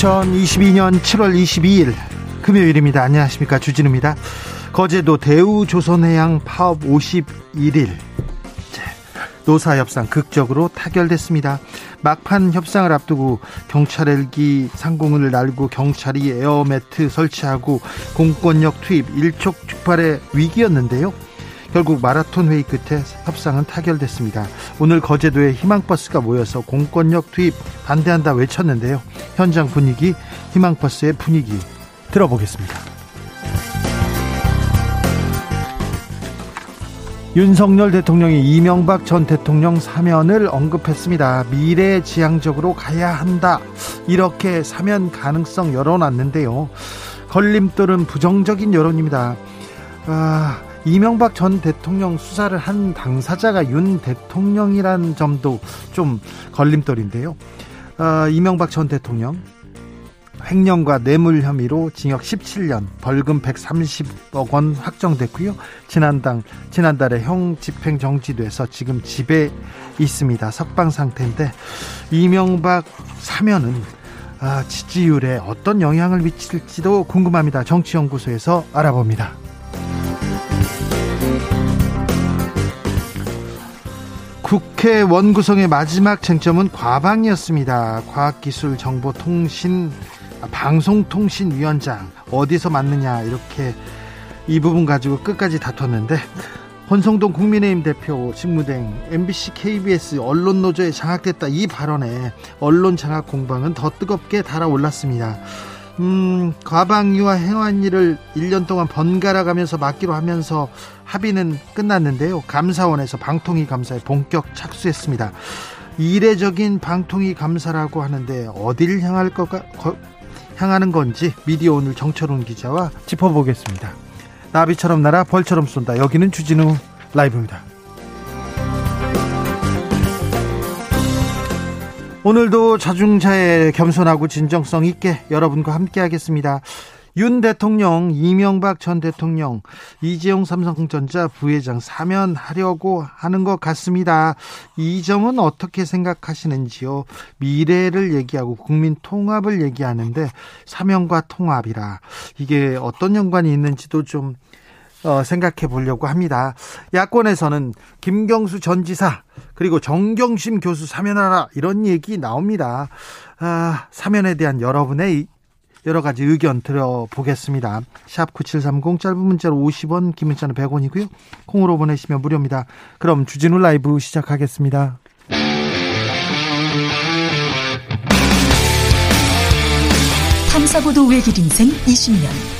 2022년 7월 22일 금요일입니다. 안녕하십니까. 주진우입니다. 거제도 대우조선해양 파업 51일. 노사 협상 극적으로 타결됐습니다. 막판 협상을 앞두고 경찰 헬기 상공을 날고 경찰이 에어매트 설치하고 공권력 투입 일촉즉발의 위기였는데요. 결국 마라톤 회의 끝에 협상은 타결됐습니다. 오늘 거제도에 희망버스가 모여서 공권력 투입 반대한다 외쳤는데요. 현장 분위기, 희망버스의 분위기 들어보겠습니다. 윤석열 대통령이 이명박 전 대통령 사면을 언급했습니다. 미래지향적으로 가야 한다. 이렇게 사면 가능성 열어놨는데요. 걸림돌은 부정적인 여론입니다. 아, 이명박 전 대통령 수사를 한 당사자가 윤 대통령이라는 점도 좀 걸림돌인데요. 어, 이명박 전 대통령 횡령과 뇌물 혐의로 징역 17년, 벌금 130억 원 확정됐고요. 지난달 지난달에 형 집행 정지돼서 지금 집에 있습니다. 석방 상태인데 이명박 사면은 아, 지지율에 어떤 영향을 미칠지도 궁금합니다. 정치연구소에서 알아봅니다. 국회 원구성의 마지막 쟁점은 과방이었습니다. 과학기술정보통신 아, 방송통신위원장 어디서 맞느냐 이렇게 이 부분 가지고 끝까지 다퉜는데 혼성동 국민의힘 대표 직무대행 MBC, KBS 언론 노조에 장악됐다 이 발언에 언론 장악 공방은 더 뜨겁게 달아올랐습니다. 음, 과방위와 행안위를 1년 동안 번갈아 가면서 맡기로 하면서 합의는 끝났는데요. 감사원에서 방통위 감사에 본격 착수했습니다. 이례적인 방통위 감사라고 하는데 어딜 향할 거가 향하는 건지 미디어 오늘 정철훈 기자와 짚어보겠습니다. 나비처럼 날아 벌처럼 쏜다. 여기는 주진우 라이브입니다. 오늘도 자중자애 겸손하고 진정성 있게 여러분과 함께 하겠습니다. 윤 대통령, 이명박 전 대통령, 이재용 삼성전자 부회장 사면하려고 하는 것 같습니다. 이 점은 어떻게 생각하시는지요? 미래를 얘기하고 국민 통합을 얘기하는데 사면과 통합이라 이게 어떤 연관이 있는지도 좀 어, 생각해 보려고 합니다. 야권에서는 김경수 전 지사 그리고 정경심 교수 사면하라 이런 얘기 나옵니다. 아, 사면에 대한 여러분의 여러 가지 의견 들어보겠습니다. 샵 9730 짧은 문자로 50원, 긴 문자는 100원이고요. 콩으로 보내시면 무료입니다. 그럼 주진우 라이브 시작하겠습니다. 탐사보도 외길 인생 20년.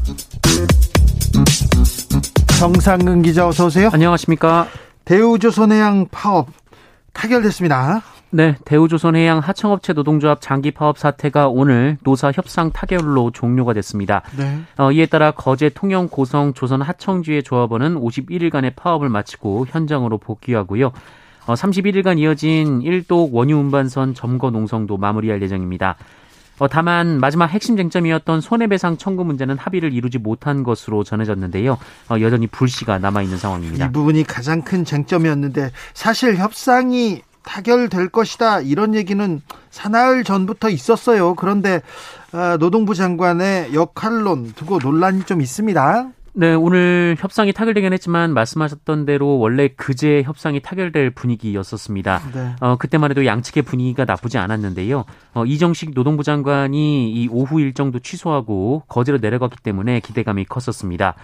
정상근 기자 어서 오세요. 안녕하십니까. 대우조선해양 파업 타결됐습니다. 네, 대우조선해양 하청업체 노동조합 장기 파업 사태가 오늘 노사 협상 타결로 종료가 됐습니다. 네. 어, 이에 따라 거제 통영 고성 조선 하청주의 조합원은 51일간의 파업을 마치고 현장으로 복귀하고요. 어, 31일간 이어진 1도 원유 운반선 점거 농성도 마무리할 예정입니다. 어, 다만 마지막 핵심 쟁점이었던 손해배상 청구 문제는 합의를 이루지 못한 것으로 전해졌는데요. 어, 여전히 불씨가 남아 있는 상황입니다. 이 부분이 가장 큰 쟁점이었는데 사실 협상이 타결될 것이다 이런 얘기는 사나흘 전부터 있었어요. 그런데 아, 노동부 장관의 역할론 두고 논란이 좀 있습니다. 네, 오늘 협상이 타결되긴 했지만 말씀하셨던 대로 원래 그제 협상이 타결될 분위기였었습니다. 네. 어, 그때만 해도 양측의 분위기가 나쁘지 않았는데요. 어, 이정식 노동부 장관이 이 오후 일정도 취소하고 거제로 내려갔기 때문에 기대감이 컸었습니다.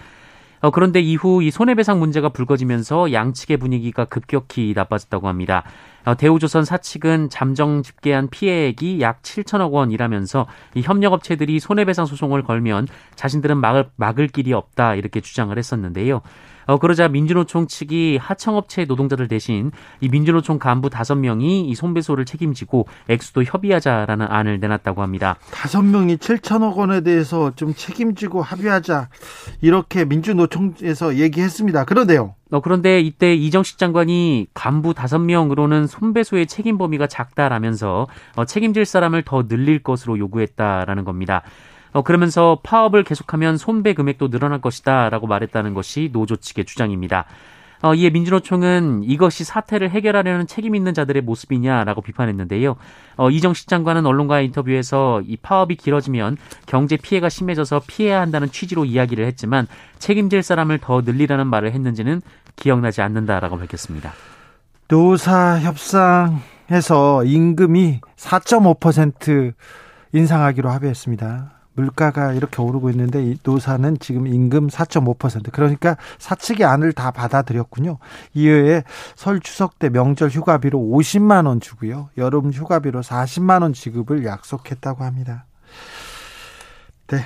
어, 그런데 이후 이 손해배상 문제가 불거지면서 양측의 분위기가 급격히 나빠졌다고 합니다. 어, 대우조선 사측은 잠정 집계한 피해액이 약 7천억 원이라면서 이 협력업체들이 손해배상 소송을 걸면 자신들은 막을, 막을 길이 없다 이렇게 주장을 했었는데요. 어, 그러자 민주노총 측이 하청업체 노동자들 대신 이 민주노총 간부 다섯 명이 이 손배소를 책임지고 액수도 협의하자라는 안을 내놨다고 합니다. 다섯 명이 7천억 원에 대해서 좀 책임지고 합의하자 이렇게 민주노총에서 얘기했습니다. 그런데요. 어, 그런데 이때 이정식 장관이 간부 다섯 명으로는 손배소의 책임 범위가 작다라면서 어, 책임질 사람을 더 늘릴 것으로 요구했다라는 겁니다. 어, 그러면서 파업을 계속하면 손배 금액도 늘어날 것이다 라고 말했다는 것이 노조 측의 주장입니다. 어, 이에 민주노총은 이것이 사태를 해결하려는 책임 있는 자들의 모습이냐라고 비판했는데요. 어, 이정식 장관은 언론과의 인터뷰에서 이 파업이 길어지면 경제 피해가 심해져서 피해야 한다는 취지로 이야기를 했지만 책임질 사람을 더 늘리라는 말을 했는지는 기억나지 않는다라고 밝혔습니다. 노사 협상에서 임금이 4.5% 인상하기로 합의했습니다. 물가가 이렇게 오르고 있는데 노사는 지금 임금 4.5% 그러니까 사측의 안을 다 받아들였군요. 이외에 설 추석 때 명절 휴가비로 50만 원 주고요. 여름 휴가비로 40만 원 지급을 약속했다고 합니다. 네.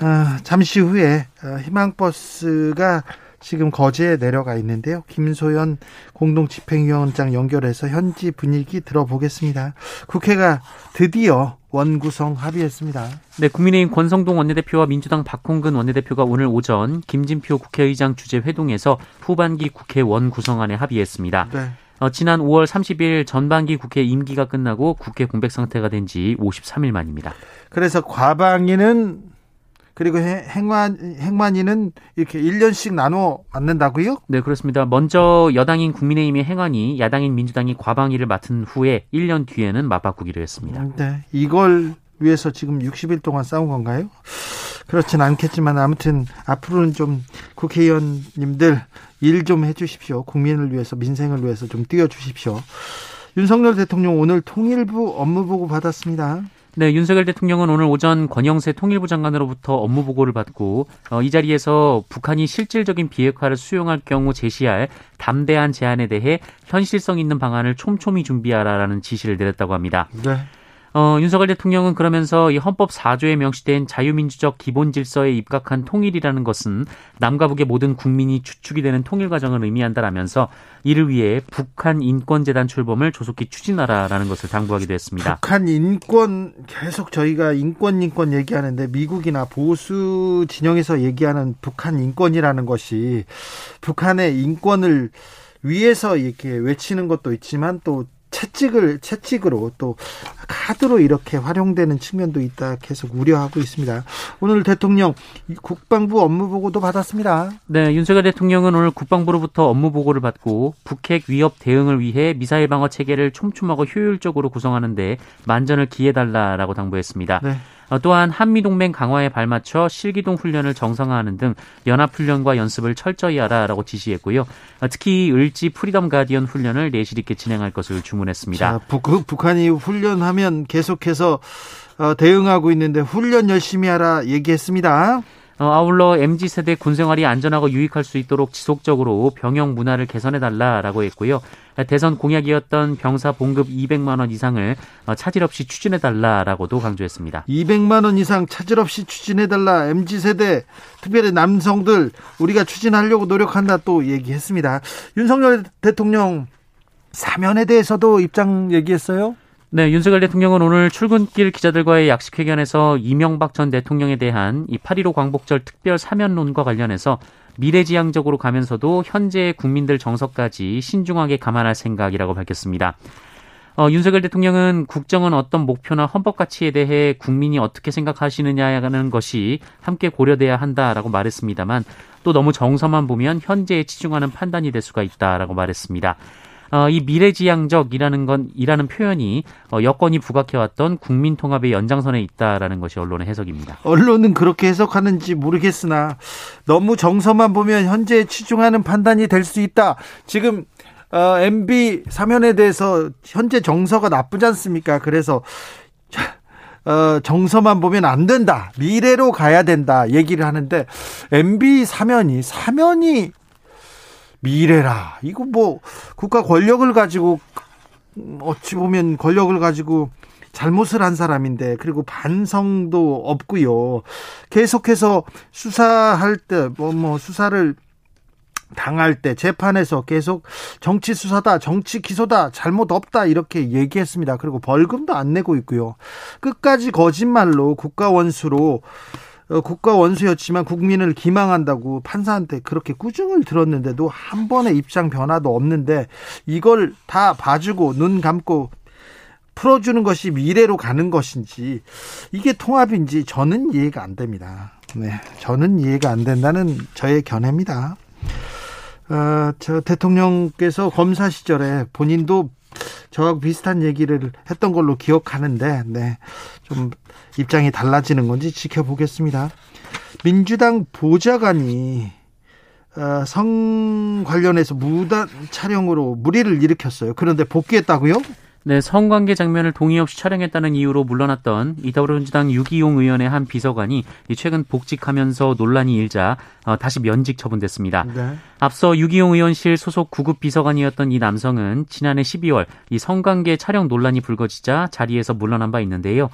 아, 잠시 후에 아, 희망버스가 지금 거제에 내려가 있는데요. 김소연 공동집행위원장 연결해서 현지 분위기 들어보겠습니다. 국회가 드디어 원구성 합의했습니다. 네, 국민의힘 권성동 원내대표와 민주당 박홍근 원내대표가 오늘 오전 김진표 국회의장 주재 회동에서 후반기 국회 원구성안에 합의했습니다. 네. 어, 지난 5월 30일 전반기 국회 임기가 끝나고 국회 공백 상태가 된 지 53일 만입니다. 그래서 과방위는 그리고 행만 행만이는 이렇게 1년씩 나눠 맞는다고요? 네, 그렇습니다. 먼저 여당인 국민의힘의 행안이 야당인 민주당이 과방위를 맡은 후에 1년 뒤에는 맞바꾸기로 했습니다. 네. 이걸 위해서 지금 60일 동안 싸운 건가요? 그렇진 않겠지만 아무튼 앞으로는 좀 국회의원님들 일 좀 해주십시오. 국민을 위해서 민생을 위해서 좀 뛰어주십시오. 윤석열 대통령 오늘 통일부 업무보고 받았습니다. 네, 윤석열 대통령은 오늘 오전 권영세 통일부 장관으로부터 업무 보고를 받고 어, 이 자리에서 북한이 실질적인 비핵화를 수용할 경우 제시할 담대한 제안에 대해 현실성 있는 방안을 촘촘히 준비하라라는 지시를 내렸다고 합니다. 네. 어, 윤석열 대통령은 그러면서 이 헌법 4조에 명시된 자유민주적 기본 질서에 입각한 통일이라는 것은 남과 북의 모든 국민이 주축이 되는 통일 과정을 의미한다라면서 이를 위해 북한 인권재단 출범을 조속히 추진하라라는 것을 당부하기도 했습니다. 북한 인권 계속 저희가 인권 인권 얘기하는데 미국이나 보수 진영에서 얘기하는 북한 인권이라는 것이 북한의 인권을 위해서 이렇게 외치는 것도 있지만 또 채찍을 채찍으로 또 카드로 이렇게 활용되는 측면도 있다 계속 우려하고 있습니다. 오늘 대통령 국방부 업무 보고도 받았습니다. 네, 윤석열 대통령은 오늘 국방부로부터 업무 보고를 받고 북핵 위협 대응을 위해 미사일 방어 체계를 촘촘하고 효율적으로 구성하는데 만전을 기해달라라고 당부했습니다. 네. 어, 또한 한미동맹 강화에 발맞춰 실기동 훈련을 정상화하는 등 연합훈련과 연습을 철저히 하라라고 지시했고요. 어, 특히 을지 프리덤 가디언 훈련을 내실 있게 진행할 것을 주문했습니다. 자, 북, 그 북한이 훈련하면 계속해서 어, 대응하고 있는데 훈련 열심히 하라 얘기했습니다. 어, 아울러 MZ 세대 군 생활이 안전하고 유익할 수 있도록 지속적으로 병영 문화를 개선해 달라라고 했고요. 대선 공약이었던 병사 봉급 200만 원 이상을 어, 차질 없이 추진해 달라라고도 강조했습니다. 200만 원 이상 차질 없이 추진해 달라. MZ 세대 특별히 남성들 우리가 추진하려고 노력한다 또 얘기했습니다. 윤석열 대통령 사면에 대해서도 입장 얘기했어요? 네, 윤석열 대통령은 오늘 출근길 기자들과의 약식회견에서 이명박 전 대통령에 대한 이 8.15 광복절 특별 사면론과 관련해서 미래지향적으로 가면서도 현재의 국민들 정서까지 신중하게 감안할 생각이라고 밝혔습니다. 어, 윤석열 대통령은 국정은 어떤 목표나 헌법 가치에 대해 국민이 어떻게 생각하시느냐는 것이 함께 고려돼야 한다라고 말했습니다만 또 너무 정서만 보면 현재에 치중하는 판단이 될 수가 있다라고 말했습니다. 어, 이 미래지향적이라는 건 이라는 표현이 어, 여건이 부각해왔던 국민통합의 연장선에 있다라는 것이 언론의 해석입니다. 언론은 그렇게 해석하는지 모르겠으나 너무 정서만 보면 현재 치중하는 판단이 될 수 있다. 지금 어, MB 사면에 대해서 현재 정서가 나쁘지 않습니까? 그래서 어, 정서만 보면 안 된다. 미래로 가야 된다. 얘기를 하는데 MB 사면이 사면이 미래라. 이거 뭐 국가 권력을 가지고 어찌 보면 권력을 가지고 잘못을 한 사람인데 그리고 반성도 없고요. 계속해서 수사할 때 뭐뭐 뭐 수사를 당할 때 재판에서 계속 정치 수사다, 정치 기소다, 잘못 없다 이렇게 얘기했습니다. 그리고 벌금도 안 내고 있고요. 끝까지 거짓말로 국가 원수로 어, 국가 원수였지만 국민을 기망한다고 판사한테 그렇게 꾸중을 들었는데도 한 번의 입장 변화도 없는데 이걸 다 봐주고 눈 감고 풀어주는 것이 미래로 가는 것인지 이게 통합인지 저는 이해가 안 됩니다. 네, 저는 이해가 안 된다는 저의 견해입니다. 어, 저 대통령께서 검사 시절에 본인도 저하고 비슷한 얘기를 했던 걸로 기억하는데, 네, 좀 입장이 달라지는 건지 지켜보겠습니다. 민주당 보좌관이 어, 성 관련해서 무단 촬영으로 무리를 일으켰어요. 그런데 복귀했다고요? 네, 성관계 장면을 동의 없이 촬영했다는 이유로 물러났던 이 더불어민주당 유기용 의원의 한 비서관이 최근 복직하면서 논란이 일자 어, 다시 면직 처분됐습니다. 네. 앞서 유기용 의원실 소속 구급 비서관이었던 이 남성은 지난해 12월 이 성관계 촬영 논란이 불거지자 자리에서 물러난 바 있는데요.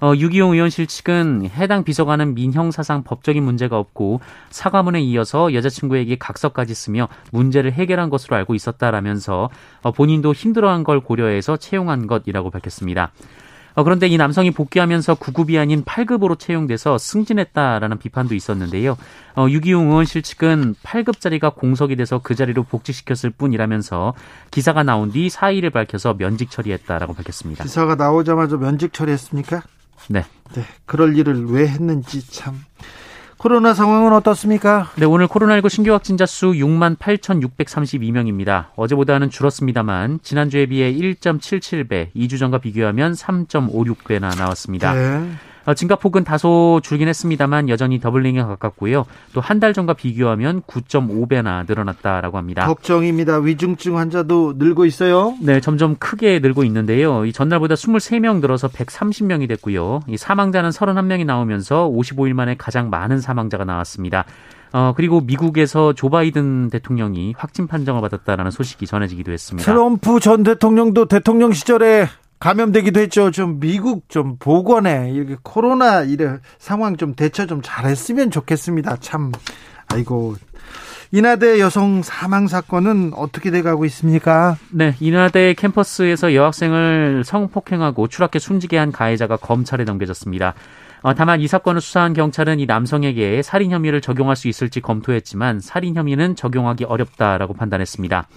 어, 유기용 의원실 측은 해당 비서관은 민형사상 법적인 문제가 없고 사과문에 이어서 여자친구에게 각서까지 쓰며 문제를 해결한 것으로 알고 있었다라면서 어, 본인도 힘들어한 걸 고려해서 채용한 것이라고 밝혔습니다. 어, 그런데 이 남성이 복귀하면서 9급이 아닌 8급으로 채용돼서 승진했다라는 비판도 있었는데요. 어, 유기용 의원실 측은 8급 자리가 공석이 돼서 그 자리로 복직시켰을 뿐이라면서 기사가 나온 뒤 사의를 밝혀서 면직 처리했다라고 밝혔습니다. 기사가 나오자마자 면직 처리했습니까? 네. 네. 그럴 일을 왜 했는지 참. 코로나 상황은 어떻습니까? 네, 오늘 코로나19 신규 확진자 수 6만 8,632명입니다. 어제보다는 줄었습니다만 지난주에 비해 1.77배, 2주 전과 비교하면 3.56배나 나왔습니다. 네. 어, 증가폭은 다소 줄긴 했습니다만 여전히 더블링에 가깝고요. 또 한 달 전과 비교하면 9.5배나 늘어났다라고 합니다. 걱정입니다. 위중증 환자도 늘고 있어요? 네, 점점 크게 늘고 있는데요. 이 전날보다 23명 늘어서 130명이 됐고요. 이 사망자는 31명이 나오면서 55일 만에 가장 많은 사망자가 나왔습니다. 어, 그리고 미국에서 조 바이든 대통령이 확진 판정을 받았다라는 소식이 전해지기도 했습니다. 트럼프 전 대통령도 대통령 시절에 감염되기도 했죠. 좀 미국 좀 보건에 이렇게 코로나 이래 상황 좀 대처 좀 잘했으면 좋겠습니다. 참 아이고 인하대 여성 사망 사건은 어떻게 돼가고 있습니까? 네, 인하대 캠퍼스에서 여학생을 성폭행하고 추락해 숨지게 한 가해자가 검찰에 넘겨졌습니다. 어, 다만 이 사건을 수사한 경찰은 이 남성에게 살인 혐의를 적용할 수 있을지 검토했지만 살인 혐의는 적용하기 어렵다라고 판단했습니다.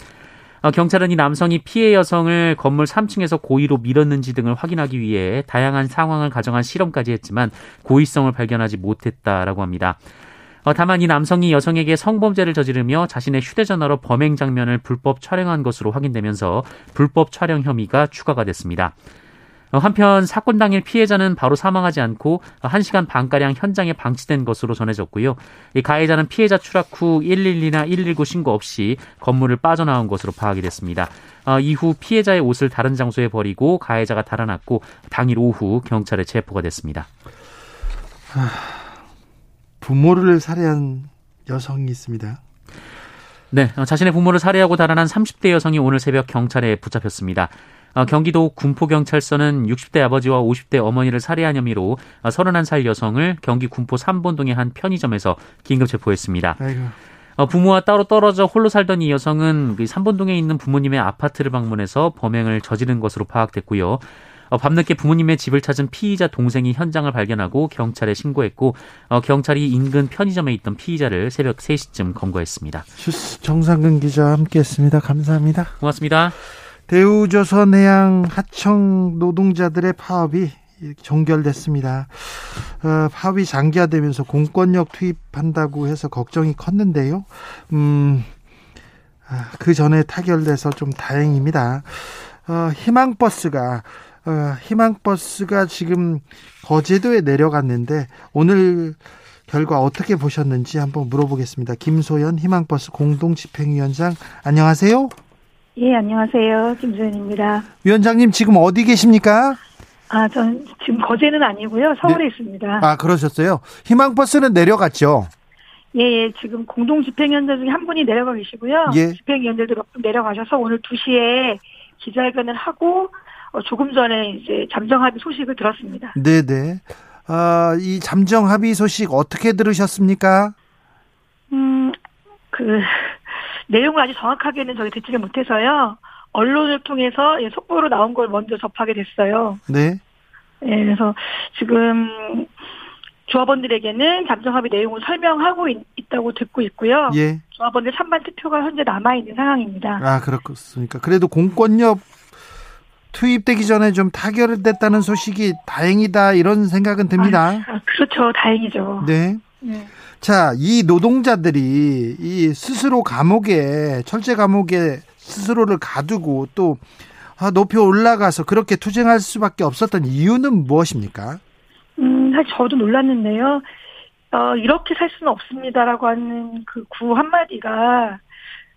어, 경찰은 이 남성이 피해 여성을 건물 3층에서 고의로 밀었는지 등을 확인하기 위해 다양한 상황을 가정한 실험까지 했지만 고의성을 발견하지 못했다라고 합니다. 어, 다만 이 남성이 여성에게 성범죄를 저지르며 자신의 휴대전화로 범행 장면을 불법 촬영한 것으로 확인되면서 불법 촬영 혐의가 추가가 됐습니다. 어, 한편 사건 당일 피해자는 바로 사망하지 않고 1시간 반가량 현장에 방치된 것으로 전해졌고요. 이 가해자는 피해자 추락 후 112나 119 신고 없이 건물을 빠져나온 것으로 파악이 됐습니다. 어, 이후 피해자의 옷을 다른 장소에 버리고 가해자가 달아났고 당일 오후 경찰에 체포가 됐습니다. 부모를 살해한 여성이 있습니다. 네, 어, 자신의 부모를 살해하고 달아난 30대 여성이 오늘 새벽 경찰에 붙잡혔습니다. 어, 경기도 군포경찰서는 60대 아버지와 50대 어머니를 살해한 혐의로 31살 여성을 경기 군포 3본동의 한 편의점에서 긴급 체포했습니다. 아이고. 어, 부모와 따로 떨어져 홀로 살던 이 여성은 3본동에 그 있는 부모님의 아파트를 방문해서 범행을 저지른 것으로 파악됐고요. 어, 밤늦게 부모님의 집을 찾은 피의자 동생이 현장을 발견하고 경찰에 신고했고 경찰이 인근 편의점에 있던 피의자를 새벽 3시쯤 검거했습니다. 정상근 기자 함께했습니다. 감사합니다. 고맙습니다. 대우조선해양 하청 노동자들의 파업이 종결됐습니다. 어, 파업이 장기화되면서 공권력 투입한다고 해서 걱정이 컸는데요. 음, 아, 그 전에 타결돼서 좀 다행입니다. 어, 희망버스가 어, 희망버스가 지금 거제도에 내려갔는데 오늘 결과 어떻게 보셨는지 한번 물어보겠습니다. 김소연 희망버스 공동집행위원장 안녕하세요. 예, 안녕하세요. 김소연입니다. 위원장님 지금 어디 계십니까? 아, 전 지금 거제는 아니고요. 서울에 네. 있습니다. 아, 그러셨어요? 희망버스는 내려갔죠? 예, 예, 지금 공동 집행위원장 중에 한 분이 내려가 계시고요. 예. 집행위원들도 몇 분 내려가셔서 오늘 2시에 기자회견을 하고 어, 조금 전에 이제 잠정 합의 소식을 들었습니다. 네 네. 아, 이 잠정 합의 소식 어떻게 들으셨습니까? 음, 그 내용을 아주 정확하게는 저희 듣지를 못해서요. 언론을 통해서 예, 속보로 나온 걸 먼저 접하게 됐어요. 네. 예, 그래서 지금 조합원들에게는 잠정합의 내용을 설명하고 있, 다고 듣고 있고요. 예. 조합원들 찬반 투표가 현재 남아 있는 상황입니다. 아 그렇습니까? 그래도 공권력 투입되기 전에 좀 타결됐다는 소식이 다행이다 이런 생각은 듭니다. 아, 아, 그렇죠, 다행이죠. 네. 네. 자, 이 노동자들이 이 스스로 감옥에 철제 감옥에 스스로를 가두고 또 아, 높이 올라가서 그렇게 투쟁할 수밖에 없었던 이유는 무엇입니까? 음, 사실 저도 놀랐는데요. 어, 이렇게 살 수는 없습니다라고 하는 그 구 한마디가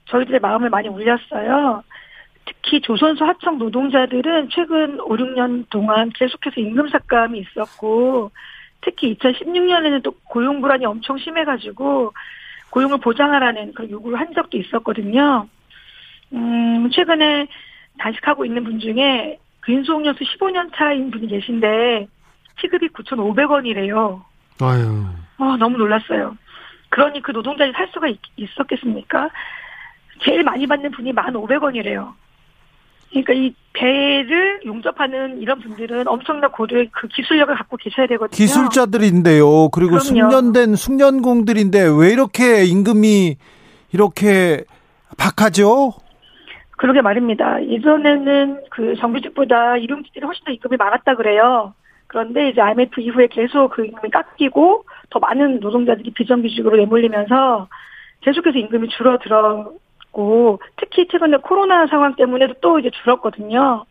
저희들의 마음을 많이 울렸어요. 특히 조선소 하청 노동자들은 최근 5, 6년 동안 계속해서 임금 삭감이 있었고, 특히 2016년에는 또 고용 불안이 엄청 심해가지고, 고용을 보장하라는 그런 요구를 한 적도 있었거든요. 음, 최근에 단식하고 있는 분 중에 근속연수 15년 차인 분이 계신데, 시급이 9,500원이래요. 아유. 아, 너무 놀랐어요. 그러니 그 노동자들이 살 수가 있, 있었겠습니까? 제일 많이 받는 분이 1,500원이래요. 그러니까 이 배를 용접하는 이런 분들은 엄청난 고도의 그 기술력을 갖고 계셔야 되거든요. 기술자들인데요. 그리고 그럼요. 숙련된 숙련공들인데 왜 이렇게 임금이 이렇게 박하죠? 그러게 말입니다. 예전에는 그 정규직보다 일용직들이 훨씬 더 임금이 많았다 그래요. 그런데 이제 IMF 이후에 계속 그 임금이 깎이고 더 많은 노동자들이 비정규직으로 내몰리면서 계속해서 임금이 줄어들 었고 특히 최근에 코로나 상황 때문에도 또 이제 줄었거든요.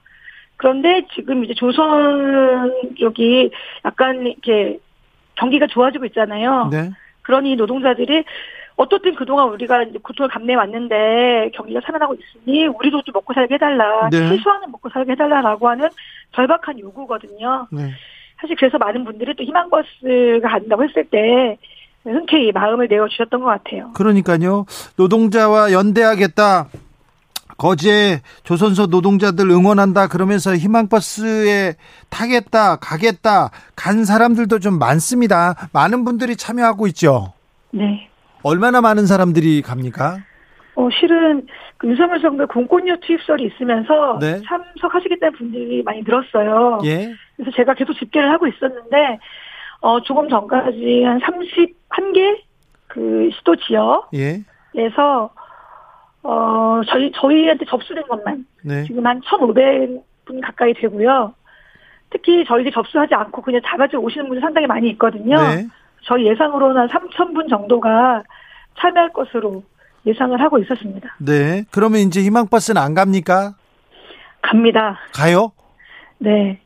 그런데 지금 이제 조선 쪽이 약간 이렇게 경기가 좋아지고 있잖아요. 네. 그러니 노동자들이 어떻든 그동안 우리가 이제 고통을 감내해 왔는데 경기가 살아나고 있으니 우리도 좀 먹고 살게 해달라. 네. 최소한은 먹고 살게 해달라라고 하는 절박한 요구거든요. 네. 사실 그래서 많은 분들이 또 희망버스가 간다고 했을 때 흔쾌히 마음을 내어주셨던 것 같아요. 그러니까요. 노동자와 연대하겠다. 거제 조선소 노동자들 응원한다 그러면서 희망버스에 타겠다 가겠다 간 사람들도 좀 많습니다. 많은 분들이 참여하고 있죠. 네. 얼마나 많은 사람들이 갑니까? 어, 실은 그 윤석열 정부의 공권력 투입설이 있으면서 네. 참석하시겠다는 분들이 많이 늘었어요. 예. 그래서 제가 계속 집계를 하고 있었는데, 어, 조금 전까지 한 31개 그 시도 지역에서, 예. 어, 저희, 저희한테 접수된 것만 네. 지금 한 1,500분 가까이 되고요. 특히 저희들이 접수하지 않고 그냥 잡아주고 오시는 분이 상당히 많이 있거든요. 네. 저희 예상으로는 한 3,000분 정도가 참여할 것으로 예상을 하고 있었습니다. 네. 그러면 이제 희망버스는 안 갑니까? 갑니다. 가요? 네.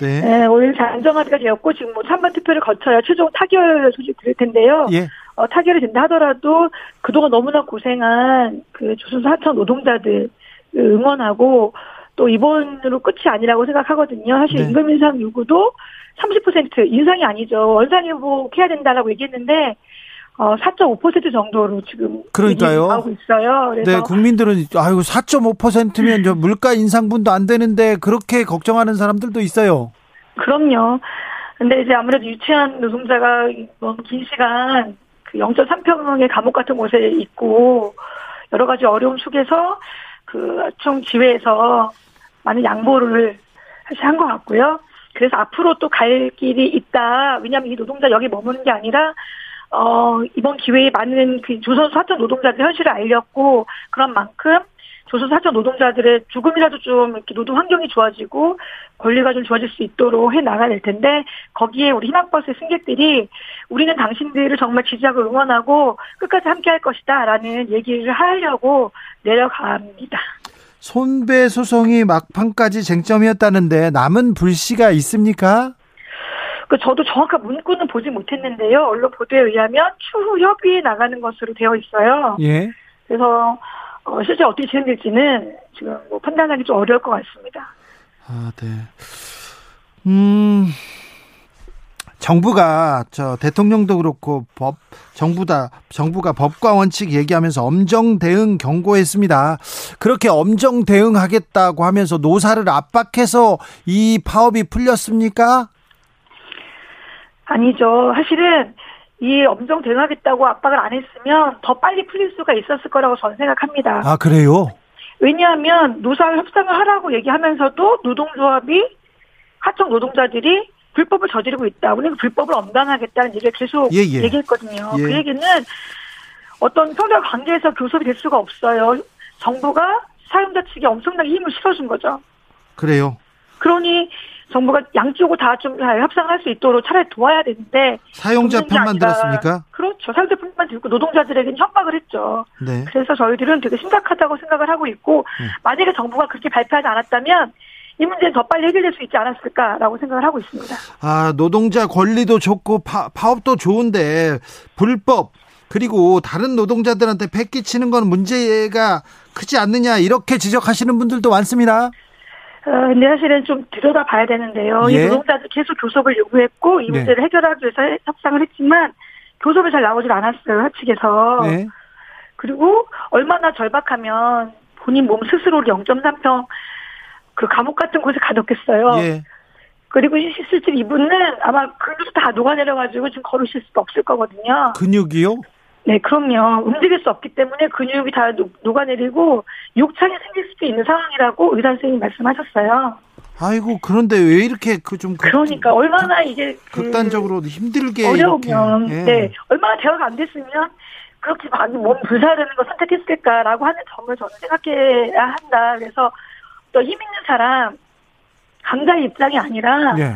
네. 네 오늘 장정합의가 되었고 지금 뭐 찬반 투표를 거쳐야 최종 타결 소식 드릴 텐데요. 예. 어, 타결이 된다 하더라도 그동안 너무나 고생한 그 조선소 하청 노동자들 응원하고 또 이번으로 끝이 아니라고 생각하거든요. 사실 네. 임금 인상 요구도 30% 인상이 아니죠. 원상회복해야 된다라고 얘기했는데 어, 4.5% 정도로 지금 그러니까요. 나오고 있어요. 네, 국민들은 아이고 4.5%면 저 물가 인상분도 안 되는데 그렇게 걱정하는 사람들도 있어요. 그럼요. 근데 이제 아무래도 유치한 노동자가 너무 긴 시간 그 0.3평의 감옥 같은 곳에 있고 여러 가지 어려움 속에서 그 총 지회에서 많은 양보를 사실 한 것 같고요. 그래서 앞으로 또 갈 길이 있다. 왜냐하면 이 노동자 여기 머무는 게 아니라 어 이번 기회에 많은 그 조선 사천 노동자들 현실을 알렸고 그런 만큼 조선 사천 노동자들의 조금이라도 좀 이렇게 노동 환경이 좋아지고 권리가 좀 좋아질 수 있도록 해 나가야 될 텐데 거기에 우리 희망버스 승객들이 우리는 당신들을 정말 지지하고 응원하고 끝까지 함께 할 것이다라는 얘기를 하려고 내려갑니다. 손배 소송이 막판까지 쟁점이었다는데 남은 불씨가 있습니까? 그 저도 정확한 문구는 보지 못했는데요. 언론 보도에 의하면 추후 협의에 나가는 것으로 되어 있어요. 예. 그래서 어, 실제 어떻게 진행될지는 지금 뭐 판단하기 좀 어려울 것 같습니다. 아, 네. 음, 정부가 저 대통령도 그렇고 법 정부다 정부가 법과 원칙 얘기하면서 엄정 대응 경고했습니다. 그렇게 엄정 대응하겠다고 하면서 노사를 압박해서 이 파업이 풀렸습니까? 아니죠. 사실은 이 엄정 대응하겠다고 압박을 안 했으면 더 빨리 풀릴 수가 있었을 거라고 저는 생각합니다. 아 그래요? 왜냐하면 노사 협상을 하라고 얘기하면서도 노동조합이 하청 노동자들이 불법을 저지르고 있다. 우리는 불법을 엄단하겠다는 얘기를 계속 예, 예. 얘기했거든요. 예. 그 얘기는 어떤 평등 관계에서 교섭이 될 수가 없어요. 정부가 사용자 측에 엄청나게 힘을 실어준 거죠. 그래요. 그러니 정부가 양쪽을 다 좀 협상할 수 있도록 차라리 도와야 되는데 사용자 편만 들었습니까? 그렇죠. 사용자 편만 들고 노동자들에게는 협박을 했죠. 네. 그래서 저희들은 되게 심각하다고 생각을 하고 있고 네. 만약에 정부가 그렇게 발표하지 않았다면 이 문제는 더 빨리 해결될 수 있지 않았을까라고 생각을 하고 있습니다. 아, 노동자 권리도 좋고 파, 파업도 좋은데 불법 그리고 다른 노동자들한테 패기치는 건 문제가 크지 않느냐 이렇게 지적하시는 분들도 많습니다. 어, 근데 사실은 좀 들여다봐야 되는데요. 예? 이 노동자들 계속 교섭을 요구했고 이 네. 문제를 네. 해결하기 위해서 협상을 했지만 교섭이 잘 나오질 않았어요. 하측에서. 네. 그리고 얼마나 절박하면 본인 몸 스스로를 0.3평 그 감옥 같은 곳에 가뒀겠어요. 예. 그리고 실제 이분은 아마 근육도 다 녹아내려가지고 지금 걸으실 수도 없을 거거든요. 근육이요? 네, 그럼요. 움직일 수 없기 때문에 근육이 다 녹아내리고 욕창이 생길 수도 있는 상황이라고 의사 선생님이 말씀하셨어요. 아이고 그런데 왜 이렇게 그 좀 그러니까 얼마나 이게 그 극단적으로 힘들게 어려우면 예. 네 얼마나 대화가 안 됐으면 그렇게 많은 몸 불사르는 거 선택했을까라고 하는 점을 저는 생각해야 한다. 그래서 또 힘 있는 사람 강자의 입장이 아니라 예.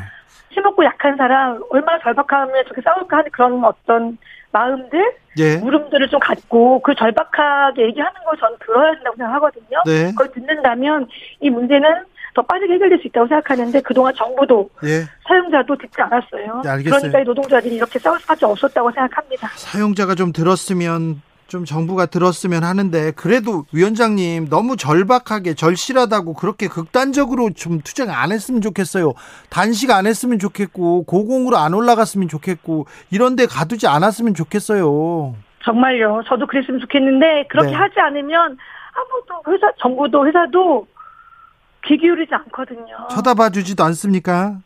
힘없고 약한 사람 얼마나 절박하면 저렇게 싸울까 하는 그런 어떤 마음들, 예. 물음들을 좀 갖고 그 절박하게 얘기하는 걸 저는 들어야 된다고 생각하거든요. 네. 그걸 듣는다면 이 문제는 더 빠르게 해결될 수 있다고 생각하는데 그동안 정부도 예. 사용자도 듣지 않았어요. 네, 그러니까 이 노동자들이 이렇게 싸울 수밖에 없었다고 생각합니다. 사용자가 좀 들었으면 좀 정부가 들었으면 하는데 그래도 위원장님 너무 절박하게 절실하다고 그렇게 극단적으로 좀 투쟁 안 했으면 좋겠어요. 단식 안 했으면 좋겠고 고공으로 안 올라갔으면 좋겠고 이런 데 가두지 않았으면 좋겠어요. 정말요. 저도 그랬으면 좋겠는데 그렇게 네. 하지 않으면 아무도 회사 정부도 회사도 귀 기울이지 않거든요. 쳐다봐 주지도 않습니까?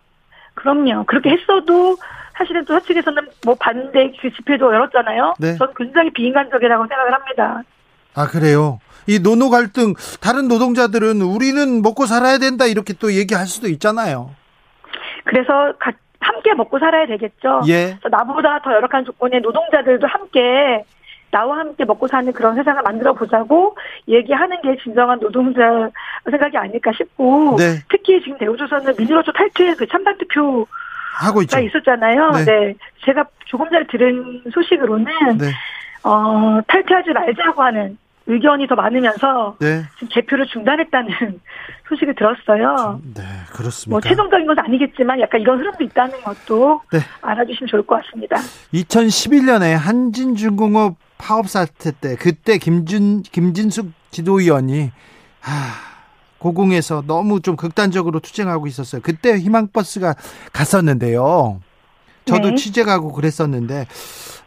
그럼요. 그렇게 했어도 사실은 또 서측에서는 뭐 반대 그 집회도 열었잖아요. 네. 저는 굉장히 비인간적이라고 생각을 합니다. 아 그래요. 이 노노 갈등 다른 노동자들은 우리는 먹고 살아야 된다 이렇게 또 얘기할 수도 있잖아요. 그래서 함께 먹고 살아야 되겠죠. 예. 나보다 더 열악한 조건의 노동자들도 함께 나와 함께 먹고 사는 그런 세상을 만들어 보자고 얘기하는 게 진정한 노동자 생각이 아닐까 싶고 네. 특히 지금 대우조선은 민주노조 탈퇴 그 찬반 투표 하고 있죠. 있었잖아요. 네. 네. 제가 조금 전에 들은 소식으로는 네. 어, 탈퇴하지 말자고 하는 의견이 더 많으면서 네. 지금 개표를 중단했다는 소식을 들었어요. 네, 그렇습니다. 뭐 최종적인 건 아니겠지만 약간 이런 흐름도 있다는 것도 네. 알아주시면 좋을 것 같습니다. 2011년에 한진중공업 파업 사태 때 그때 김준 김진숙 지도위원이 하, 고궁에서 너무 좀 극단적으로 투쟁하고 있었어요. 그때 희망버스가 갔었는데요. 저도 네. 취재 가고 그랬었는데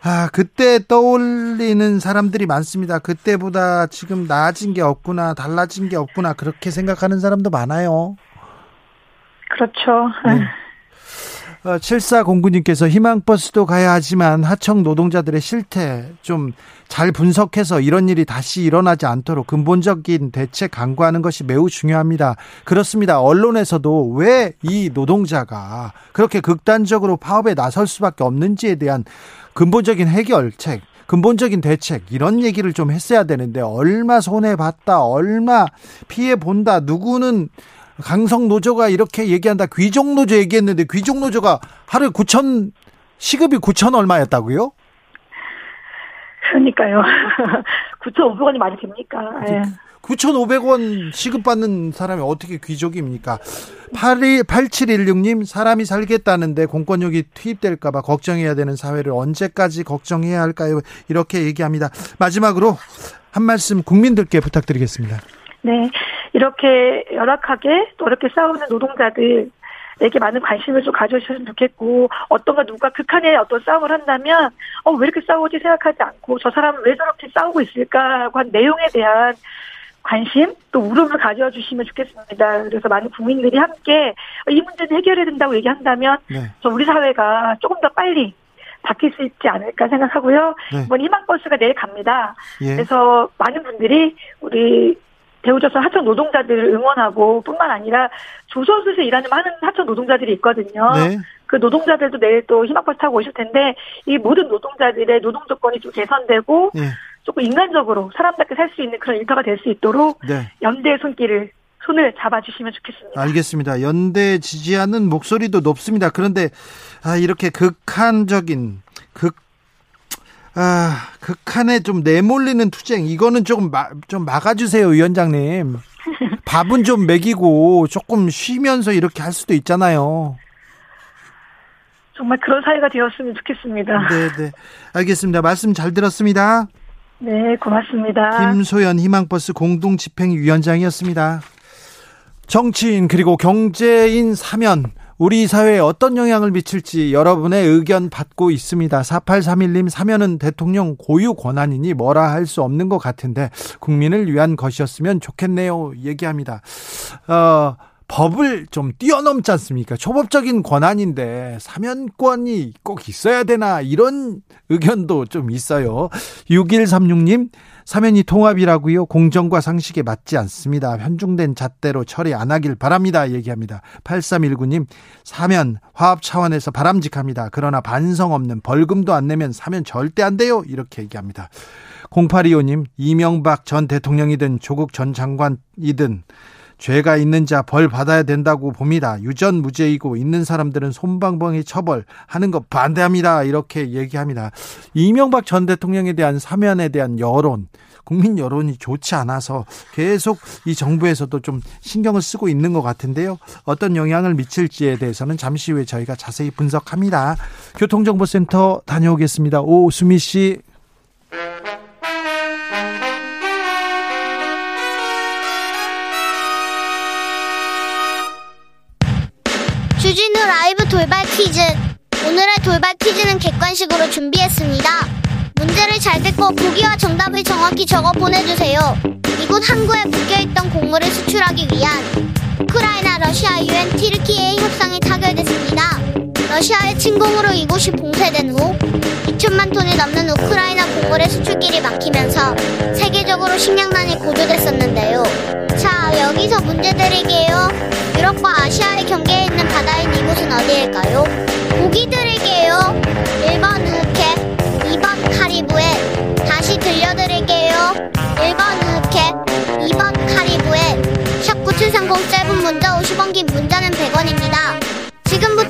아 그때 떠올리는 사람들이 많습니다. 그때보다 지금 나아진 게 없구나, 달라진 게 없구나 그렇게 생각하는 사람도 많아요. 그렇죠. 네. 7409님께서 어, 희망버스도 가야 하지만 하청 노동자들의 실태 좀 잘 분석해서 이런 일이 다시 일어나지 않도록 근본적인 대책 강구하는 것이 매우 중요합니다. 그렇습니다. 언론에서도 왜 이 노동자가 그렇게 극단적으로 파업에 나설 수밖에 없는지에 대한 근본적인 해결책, 근본적인 대책 이런 얘기를 좀 했어야 되는데 얼마 손해 봤다, 얼마 피해 본다, 누구는 강성 노조가 이렇게 얘기한다. 귀족 노조 얘기했는데 귀족 노조가 하루에 9천 시급이 9천 얼마였다고요? 그러니까요. 9,500원이 말이 됩니까? 네. 9,500원 시급받는 사람이 어떻게 귀족입니까? 82, 8716님, 사람이 살겠다는데 공권력이 투입될까봐 걱정해야 되는 사회를 언제까지 걱정해야 할까요? 이렇게 얘기합니다. 마지막으로 한 말씀 국민들께 부탁드리겠습니다. 네. 이렇게 열악하게 또 이렇게 싸우는 노동자들, 에게 많은 관심을 좀 가져주셨으면 좋겠고 어떤가 누가 극한의 어떤 싸움을 한다면 어 왜 이렇게 싸우지 생각하지 않고 저 사람은 왜 저렇게 싸우고 있을까고 한 내용에 대한 관심 또 울음을 가져와 주시면 좋겠습니다. 그래서 많은 국민들이 함께 이 문제는 해결해야 된다고 얘기한다면 네. 저 우리 사회가 조금 더 빨리 바뀔 수 있지 않을까 생각하고요. 네. 이번 희망버스가 내일 갑니다. 예. 그래서 많은 분들이 우리 대우조선 하청 노동자들을 응원하고 뿐만 아니라 조선소에서 일하는 많은 하청 노동자들이 있거든요. 네. 그 노동자들도 내일 또 희망버스 타고 오실 텐데 이 모든 노동자들의 노동 조건이 좀 개선되고 네. 조금 인간적으로 사람답게 살 수 있는 그런 일터가 될 수 있도록 네. 연대의 손길을 손을 잡아주시면 좋겠습니다. 알겠습니다. 연대 지지하는 목소리도 높습니다. 그런데 아, 이렇게 극한적인 극 아, 극한에 좀 내몰리는 투쟁 이거는 조금 마, 좀 막아주세요, 위원장님. 밥은 좀 먹이고 조금 쉬면서 이렇게 할 수도 있잖아요. 정말 그런 사회가 되었으면 좋겠습니다. 네, 네. 알겠습니다. 말씀 잘 들었습니다. 네, 고맙습니다. 김소연 희망버스 공동집행위원장이었습니다. 정치인 그리고 경제인 사면 우리 사회에 어떤 영향을 미칠지 여러분의 의견 받고 있습니다. 4831님 사면은 대통령 고유 권한이니 뭐라 할 수 없는 것 같은데 국민을 위한 것이었으면 좋겠네요. 얘기합니다. 어, 법을 좀 뛰어넘지 않습니까? 초법적인 권한인데 사면권이 꼭 있어야 되나 이런 의견도 좀 있어요. 6136님 사면이 통합이라고요. 공정과 상식에 맞지 않습니다. 편중된 잣대로 처리 안 하길 바랍니다. 얘기합니다. 8319님 사면 화합 차원에서 바람직합니다. 그러나 반성 없는 벌금도 안 내면 사면 절대 안 돼요. 이렇게 얘기합니다. 0825님 이명박 전 대통령이든 조국 전 장관이든 죄가 있는 자 벌 받아야 된다고 봅니다. 유전 무죄이고 있는 사람들은 손방망이 처벌하는 것 반대합니다. 이렇게 얘기합니다. 이명박 전 대통령에 대한 사면에 대한 여론, 국민 여론이 좋지 않아서 계속 이 정부에서도 좀 신경을 쓰고 있는 것 같은데요. 어떤 영향을 미칠지에 대해서는 잠시 후에 저희가 자세히 분석합니다. 교통정보센터 다녀오겠습니다. 오수미 씨. 돌발 퀴즈. 오늘의 돌발 퀴즈는 객관식으로 준비했습니다. 문제를 잘 듣고 보기와 정답을 정확히 적어 보내주세요. 이곳 항구에 묶여있던 곡물을 수출하기 위한 우크라이나 러시아 유엔 티르키예의 협상이 타결됐습니다. 러시아의 침공으로 이곳이 봉쇄된 후 2천만 톤이 넘는 우크라이나 곡물의 수출길이 막히면서 세계적으로 식량난이 고조됐었는데요. 자, 여기서 문제 드릴게요. 유럽과 아시아의 경계에 있는 바다인 이곳은 어디일까요? 보기 드릴게요. 1번 우케, 2번 카리브해. 다시 들려드릴게요. 1번 우케, 2번 카리브해. 샵 9730 짧은 문자 50원 긴 문자는 100원입니다.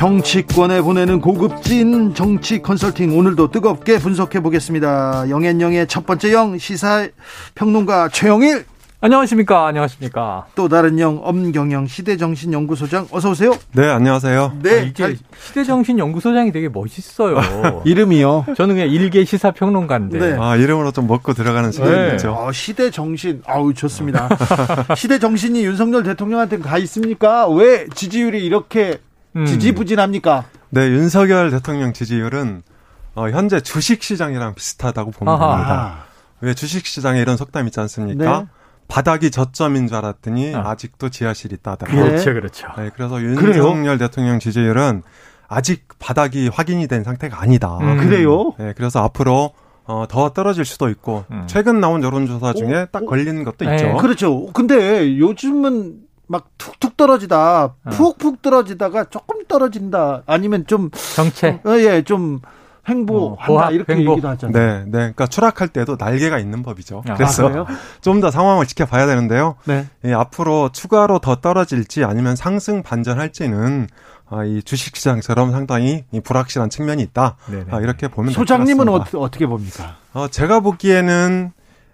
정치권에 보내는 고급진 정치 컨설팅 오늘도 뜨겁게 분석해 보겠습니다. 영앤영의 첫 번째 영 시사 평론가 최영일 안녕하십니까. 안녕하십니까. 또 다른 영 엄경영 시대정신연구소장 어서 오세요. 네, 안녕하세요. 네, 아, 이게 시대정신연구소장이 되게 멋있어요. 이름이요. 저는 그냥 일개 시사 평론가인데. 네. 아, 이름으로 좀 먹고 들어가는 시대죠. 네. 어, 시대정신. 아우, 좋습니다. 시대정신이 윤석열 대통령한테 가 있습니까? 왜 지지율이 이렇게 음. 지지부진합니까? 네, 윤석열 대통령 지지율은 어, 현재 주식 시장이랑 비슷하다고 보면 아하. 됩니다. 왜 주식 시장에 이런 속담 있지 않습니까? 네. 바닥이 저점인 줄 알았더니 아. 직도 지하실이 있다더 그렇죠, 그렇죠. 네, 그래서 윤석열 대통령 지지율은 아직 바닥이 확인이 된 상태가 아니다. 음. 그래요? 네, 그래서 앞으로 어, 더 떨어질 수도 있고 음. 최근 나온 여론조사 중에 오, 딱 걸리는 것도 오, 있죠. 네. 그렇죠. 근데 요즘은 막 툭툭 떨어지다 어. 푹푹 떨어지다가 조금 떨어진다 아니면 좀 정체 어, 예, 좀 행보한다 어, 이렇게 행보. 얘기도 하잖아요. 네, 네. 그러니까 추락할 때도 날개가 있는 법이죠. 아, 그래서 좀더 상황을 지켜봐야 되는데요. 네. 예, 앞으로 추가로 더 떨어질지 아니면 상승 반전할지는 아, 이 주식시장처럼 상당히 불확실한 측면이 있다. 아, 이렇게 보면 소장님은 어, 떻게 봅니까? 어, 제가 보기에는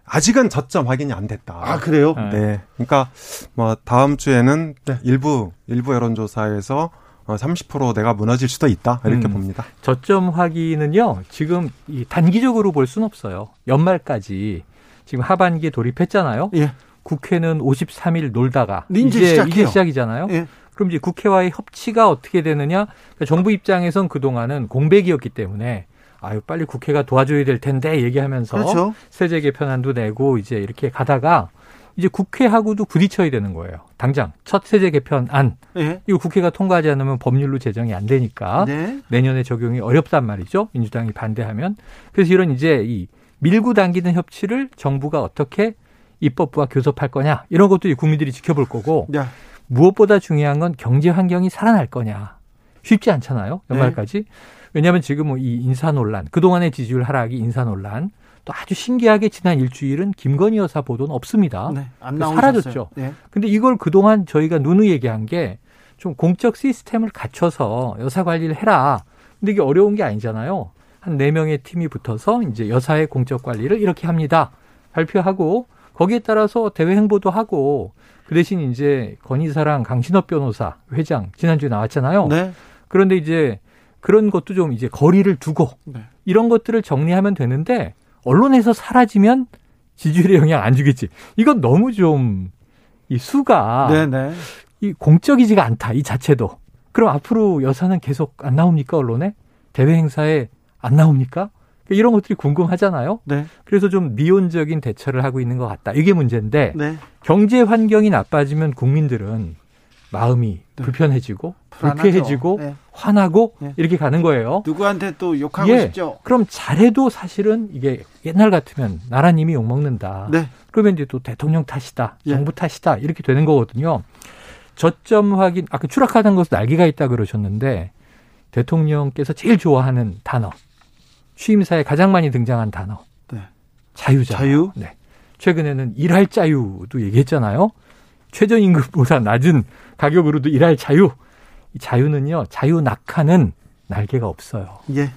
아직은 저점 확인이 안 됐다. 아 그래요? 네. 그러니까 뭐 다음 주에는 네. 일부 일부 여론조사에서 30% 어, 내가 무너질 수도 있다 이렇게 음, 봅니다. 저점 확인은요 지금 이 단기적으로 볼 수는 없어요. 연말까지 지금 하반기에 돌입했잖아요. 예. 국회는 53일 놀다가 이제 시작해요. 이제 시작이잖아요. 예. 그럼 이제 국회와의 협치가 어떻게 되느냐? 그러니까 정부 입장에선 그 동안은 공백이었기 때문에 아유 빨리 국회가 도와줘야 될 텐데 얘기하면서 그렇죠. 세제 개편안도 내고 이제 이렇게 가다가 이제 국회하고도 부딪혀야 되는 거예요. 당장 첫 세제 개편안 네. 이거 국회가 통과하지 않으면 법률로 제정이 안 되니까 네. 내년에 적용이 어렵단 말이죠. 민주당이 반대하면 그래서 이런 이제 이 밀고 당기는 협치를 정부가 어떻게 입법부와 교섭할 거냐 이런 것도 국민들이 지켜볼 거고 네. 무엇보다 중요한 건 경제 환경이 살아날 거냐 쉽지 않잖아요 연말까지 네. 왜냐하면 지금 뭐이 인사 논란 그동안의 지지율 하락이 인사 논란 또 아주 신기하게 지난 일주일은 김건희 여사 보도는 없습니다. 네, 안 사라졌죠. 네. 근데 이걸 그동안 저희가 누누이 얘기한 게 좀 공적 시스템을 갖춰서 여사 관리를 해라. 근데 이게 어려운 게 아니잖아요. 한 네명의 팀이 붙어서 이제 여사의 공적 관리를 이렇게 합니다. 발표하고 거기에 따라서 대외 행보도 하고 그 대신 이제 건희사랑 강신업 변호사 회장 지난주에 나왔잖아요. 네. 그런데 이제 그런 것도 좀 이제 거리를 두고 네. 이런 것들을 정리하면 되는데 언론에서 사라지면 지지율에 영향 안 주겠지. 이건 너무 좀 이 수가 네네. 이 공적이지가 않다 이 자체도. 그럼 앞으로 여사는 계속 안 나옵니까 언론에 대외 행사에 안 나옵니까? 이런 것들이 궁금하잖아요. 네. 그래서 좀 미온적인 대처를 하고 있는 것 같다. 이게 문제인데 네. 경제 환경이 나빠지면 국민들은 마음이 네. 불편해지고 불쾌해지고 네. 화나고 네. 이렇게 가는 거예요. 누구한테 또 욕하고 예. 싶죠. 그럼 잘해도 사실은 이게 옛날 같으면 나라님이 욕 먹는다. 네. 그러면 이제 또 대통령 탓이다, 예. 정부 탓이다 이렇게 되는 거거든요. 저점 확인 아까 추락하는 것은 날개가 있다 그러셨는데 대통령께서 제일 좋아하는 단어 취임사에 가장 많이 등장한 단어 네. 자유자. 자유. 네. 최근에는 일할 자유도 얘기했잖아요. 최저임금보다 낮은 가격으로도 일할 자유. 이 자유는요, 자유 낙하는 날개가 없어요. 예.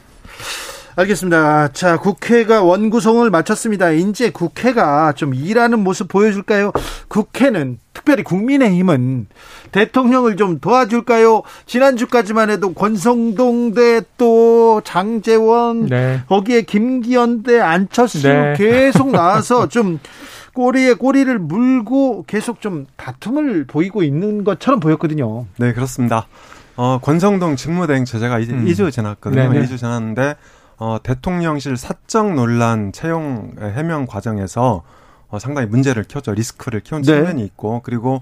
알겠습니다. 자, 국회가 원구성을 마쳤습니다. 이제 국회가 좀 일하는 모습 보여줄까요? 국회는 특별히 국민의힘은 대통령을 좀 도와줄까요? 지난주까지만 해도 권성동 대또 장재원 네. 거기에 김기현 대 안철수 네. 계속 나와서 좀 꼬리에 꼬리를 물고 계속 좀 다툼을 보이고 있는 것처럼 보였거든요. 네, 그렇습니다. 어, 권성동 직무대행 체제가 이제 음. 2주 지났거든요. 네네. 2주 지났는데 어, 대통령실 사적 논란 채용 해명 과정에서 어, 상당히 문제를 키웠죠. 리스크를 키운 네. 측면이 있고 그리고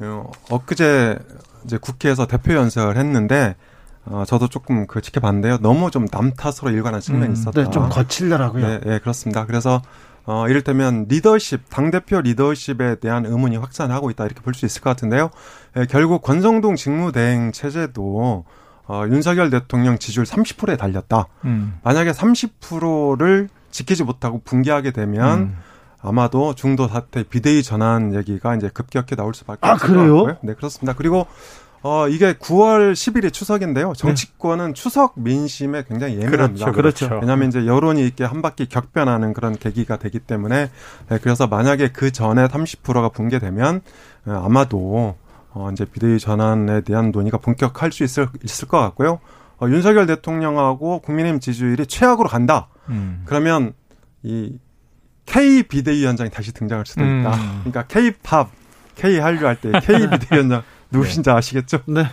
어, 엊그제 이제 국회에서 대표 연설을 했는데 어, 저도 조금 그 지켜봤는데요. 너무 좀 남 탓으로 일관한 측면이 음, 있었다. 네, 좀 거칠더라고요. 네, 네, 그렇습니다. 그래서 어, 이를테면 리더십, 당대표 리더십에 대한 의문이 확산하고 있다 이렇게 볼 수 있을 것 같은데요. 예, 결국 권성동 직무대행 체제도 어, 윤석열 대통령 지지율 30%에 달렸다. 음. 만약에 30%를 지키지 못하고 붕괴하게 되면 음. 아마도 중도 사태 비대위 전환 얘기가 이제 급격히 나올 수밖에 아, 없을 그래요? 것 같고요. 네, 그렇습니다. 그리고 어, 이게 9월 10일이 추석인데요. 정치권은 네. 추석 민심에 굉장히 예민합니다. 그렇죠. 그렇죠. 왜냐하면 이제 여론이 이렇게 한 바퀴 격변하는 그런 계기가 되기 때문에 네, 그래서 만약에 그 전에 30%가 붕괴되면 어, 아마도 어, 이제 비대위 전환에 대한 논의가 본격할 수 있을, 있을 것 같고요. 어, 윤석열 대통령하고 국민의힘 지지율이 최악으로 간다. 음. 그러면 이 K 비대위원장이 다시 등장할 수도 있다. 음. 그러니까 K-팝, K 한류 할 때 K 비대위원장 누구신지 네. 아시겠죠? 네.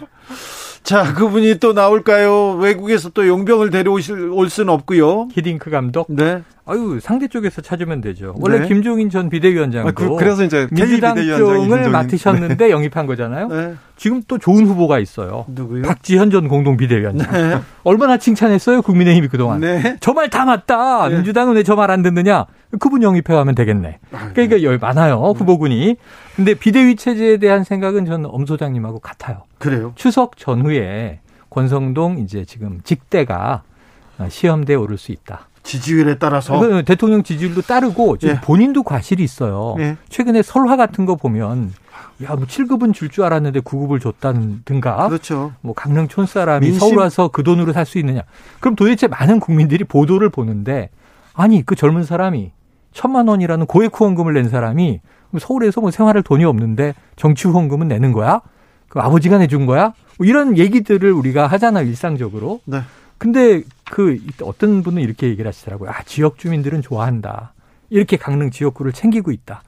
자, 그분이 또 나올까요? 외국에서 또 용병을 데려오실 올 수는 없고요. 히딩크 감독. 네. 아유 상대 쪽에서 찾으면 되죠. 원래 네. 김종인 전 비대위원장도 아, 그, 래서 이제 민주당 쪽을 맡으셨는데 네. 영입한 거잖아요. 네. 지금 또 좋은 후보가 있어요. 누구요? 박지현 전 공동 비대위원장. 네. 얼마나 칭찬했어요 국민의힘이 그동안. 네. 저말 다 맞다. 네. 민주당은 왜 저 말 안 듣느냐. 그분 영입해 가면 되겠네. 아, 그러니까 여 많아요 후보군이. 근데 비대위 체제에 대한 생각은 저는 엄 소장님하고 같아요. 그래요? 추석 전후에 권성동 이제 지금 직대가 시험대에 오를 수 있다. 지지율에 따라서 대통령 지지율도 따르고 지금 예. 본인도 과실이 있어요. 예. 최근에 설화 같은 거 보면 야, 뭐 7급은 줄 줄 알았는데 9급을 줬다든가. 그렇죠. 뭐 강릉 촌 사람이 민심... 서울 와서 그 돈으로 살 수 있느냐. 그럼 도대체 많은 국민들이 보도를 보는데 아니, 그 젊은 사람이 천만 원이라는 고액 후원금을 낸 사람이 서울에서 뭐 생활할 돈이 없는데 정치 후원금은 내는 거야? 그 아버지가 내준 거야? 뭐 이런 얘기들을 우리가 하잖아요, 일상적으로. 네. 근데 그 어떤 분은 이렇게 얘기를 하시더라고요. 아, 지역 주민들은 좋아한다. 이렇게 강릉 지역구를 챙기고 있다.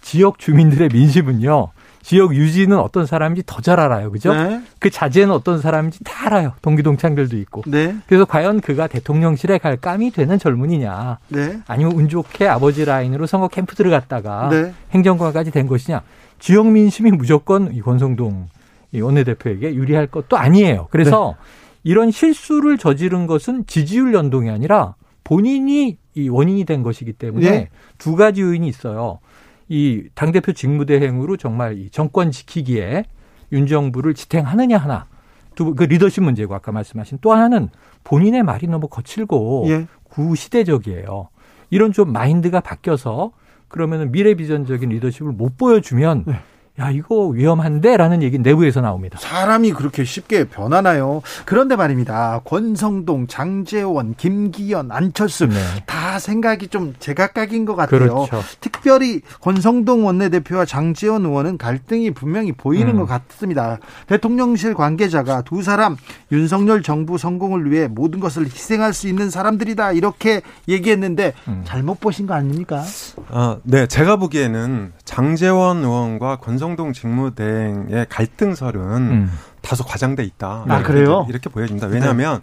지역 주민들의 민심은요. 지역 유지는 어떤 사람인지 더 잘 알아요. 그죠? 네. 그 자제는 어떤 사람인지 다 알아요. 동기동창들도 있고. 네. 그래서 과연 그가 대통령실에 갈 감이 되는 젊은이냐. 네. 아니면 운 좋게 아버지 라인으로 선거 캠프 들어갔다가 네. 행정관까지 된 것이냐. 지역 민심이 무조건 이 권성동 원내대표에게 유리할 것도 아니에요. 그래서 네. 이런 실수를 저지른 것은 지지율 연동이 아니라 본인이 이 원인이 된 것이기 때문에 네. 두 가지 요인이 있어요. 이 당대표 직무대행으로 정말 이 정권 지키기에 윤 정부를 지탱하느냐 하나. 두, 그 리더십 문제고 아까 말씀하신 또 하나는 본인의 말이 너무 거칠고 예. 구시대적이에요. 이런 좀 마인드가 바뀌어서 그러면은 미래 비전적인 리더십을 못 보여주면 네. 야, 이거 위험한데 라는 얘기 내부에서 나옵니다. 사람이 그렇게 쉽게 변하나요? 그런데 말입니다. 권성동, 장재원, 김기현, 안철수 네. 다 생각이 좀 제각각인 것 같아요. 그렇죠. 특별히 권성동 원내대표와 장재원 의원은 갈등이 분명히 보이는 음. 것 같습니다. 대통령실 관계자가 두 사람 윤석열 정부 성공을 위해 모든 것을 희생할 수 있는 사람들이다 이렇게 얘기했는데 음. 잘못 보신 거 아닙니까? 아, 네, 제가 보기에는 장재원 의원과 권성 권성동 직무대행의 갈등설은 음. 다소 과장돼 있다. 아, 그래요? 이렇게 보여집니다. 왜냐하면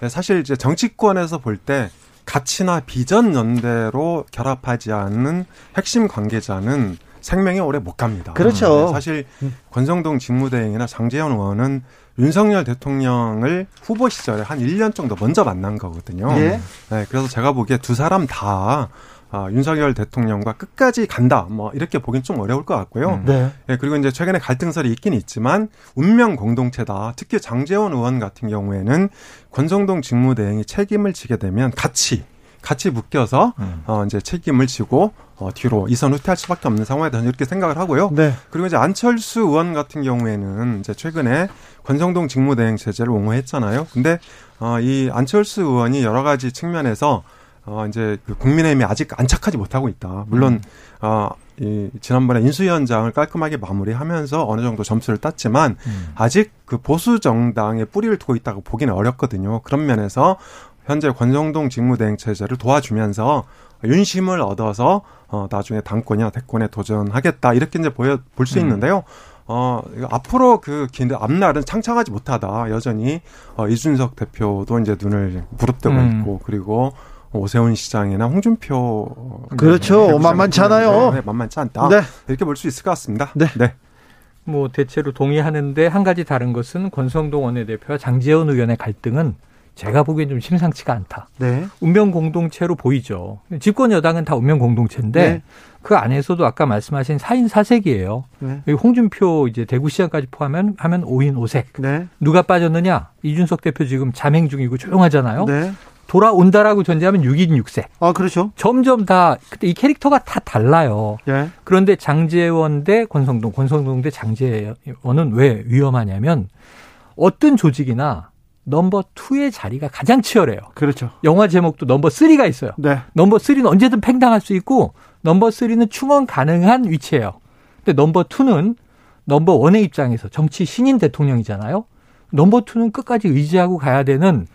네. 사실 이제 정치권에서 볼 때 가치나 비전 연대로 결합하지 않는 핵심 관계자는 생명이 오래 못 갑니다. 그렇죠. 네, 사실 음. 권성동 직무대행이나 장재현 의원은 윤석열 대통령을 후보 시절에 한 1년 정도 먼저 만난 거거든요. 예? 네, 그래서 제가 보기에 두 사람 다 아, 윤석열 대통령과 끝까지 간다. 뭐 이렇게 보긴 좀 어려울 것 같고요. 음. 네. 예, 그리고 이제 최근에 갈등설이 있긴 있지만 운명 공동체다. 특히 장재원 의원 같은 경우에는 권성동 직무대행이 책임을 지게 되면 같이 같이 묶여서 음. 어 이제 책임을 지고 어 뒤로 이선 후퇴할 수밖에 없는 상황이다 이렇게 생각을 하고요. 네. 그리고 이제 안철수 의원 같은 경우에는 이제 최근에 권성동 직무대행 제재를 옹호했잖아요. 근데 어이 안철수 의원이 여러 가지 측면에서 어, 이제 그 국민의힘이 아직 안착하지 못하고 있다. 물론, 음. 어, 이, 지난번에 인수위원장을 깔끔하게 마무리하면서 어느 정도 점수를 땄지만, 음. 아직 그 보수 정당의 뿌리를 두고 있다고 보기는 어렵거든요. 그런 면에서 현재 권성동 직무대행 체제를 도와주면서 윤심을 얻어서, 어, 나중에 당권이나 대권에 도전하겠다. 이렇게 이제 보여, 볼수 음. 있는데요. 어, 앞으로 그 앞날은 창창하지 못하다. 여전히, 어, 이준석 대표도 이제 눈을 부릅뜨고 음. 있고, 그리고 오세훈 시장이나 홍준표 그렇죠. 네, 만만치 않아요. 네, 만만치 않다. 네. 이렇게 볼 수 있을 것 같습니다. 네. 네. 뭐 대체로 동의하는데 한 가지 다른 것은 권성동 원내대표와 장재원 의원의 갈등은 제가 보기엔 좀 심상치가 않다. 네. 운명 공동체로 보이죠. 집권 여당은 다 운명 공동체인데 네. 그 안에서도 아까 말씀하신 4인 4색이에요. 네. 홍준표 이제 대구시장까지 포함하면 하면 5인 5색. 네. 누가 빠졌느냐? 이준석 대표 지금 잠행 중이고 조용하잖아요. 네. 돌아온다라고 전제하면 6인 6색. 아, 그렇죠. 점점 다, 그때 이 캐릭터가 다 달라요. 예. 그런데 장제원 대 권성동, 권성동 대 장제원은 왜 위험하냐면 어떤 조직이나 number two의 자리가 가장 치열해요. 그렇죠. 영화 제목도 number three가 있어요. 네. number three는 언제든 팽당할 수 있고 number three는 충원 가능한 위치예요. 근데 number two는 number one의 입장에서 정치 신인 대통령이잖아요. number two는 끝까지 의지하고 가야 되는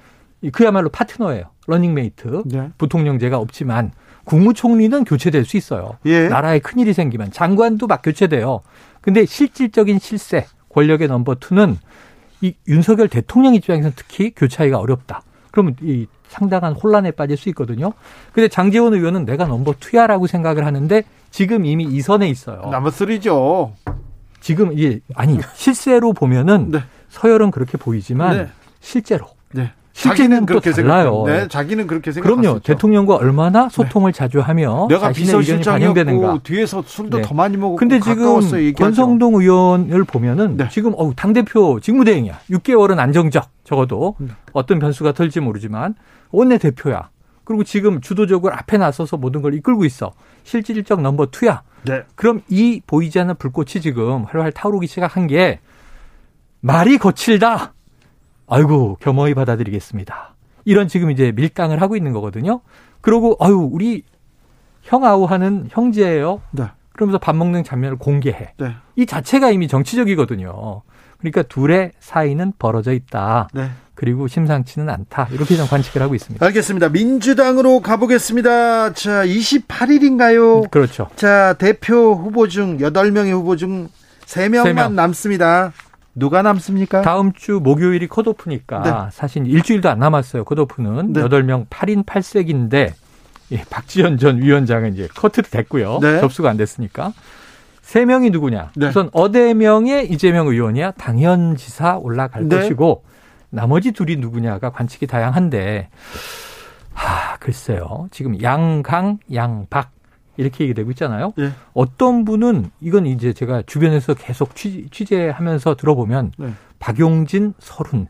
그야말로 파트너예요. 러닝메이트. 네. 부통령제가 없지만 국무총리는 교체될 수 있어요. 예. 나라에 큰일이 생기면 장관도 막 교체돼요. 근데 실질적인 실세, 권력의 number two는 이 윤석열 대통령 입장에서는 특히 교체하기가 어렵다. 그러면 이 상당한 혼란에 빠질 수 있거든요. 근데 장재원 의원은 내가 넘버 투야라고 생각을 하는데 지금 이미 이선에 있어요. 넘버 쓰리죠. 지금 이게 아니 실세로 보면은 네. 서열은 그렇게 보이지만 네. 실제로 네. 자기는 그렇게 달라요. 네, 자기는 그렇게 생각. 그럼요. 대통령과 얼마나 네. 소통을 네. 자주 하며 내가 비서실장이었고 뒤에서 술도 네. 더 많이 먹고 근데 지금 권성동 의원을 보면은 네. 지금 어우 당 대표 직무대행이야. 6개월은 안정적 적어도 네. 어떤 변수가 털지 모르지만 원내 대표야. 그리고 지금 주도적으로 앞에 나서서 모든 걸 이끌고 있어. 실질적 넘버 투야. 네. 그럼 이 보이지 않는 불꽃이 지금 활활 타오르기 시작한 게 말이 거칠다. 아이고 겸허히 받아들이겠습니다. 이런 지금 이제 밀당을 하고 있는 거거든요. 그러고 아유 우리 형아우 하는 형제예요. 네. 그러면서 밥 먹는 장면을 공개해. 네. 이 자체가 이미 정치적이거든요. 그러니까 둘의 사이는 벌어져 있다. 네. 그리고 심상치는 않다. 이렇게 좀 관측을 하고 있습니다. 알겠습니다. 민주당으로 가보겠습니다. 자, 28일인가요? 그렇죠. 자, 대표 후보 중 8명의 후보 중 3명만 3명. 남습니다. 누가 남습니까? 다음 주 목요일이 컷오프니까 네. 사실 일주일도 안 남았어요. 컷오프는 네. 8명 8인 8색인데 예, 박지원 전 위원장은 이제 커트 됐고요. 네. 접수가 안 됐으니까. 세 명이 누구냐? 네. 우선 어대명의 이재명 의원이야 당연 지사 올라갈 네. 것이고 나머지 둘이 누구냐가 관측이 다양한데 하, 글쎄요. 지금 양강, 양박 이렇게 얘기되고 있잖아요. 네. 어떤 분은 이건 이제 제가 주변에서 계속 취 재, 하면서 들어보면 네. 박용진, 설훈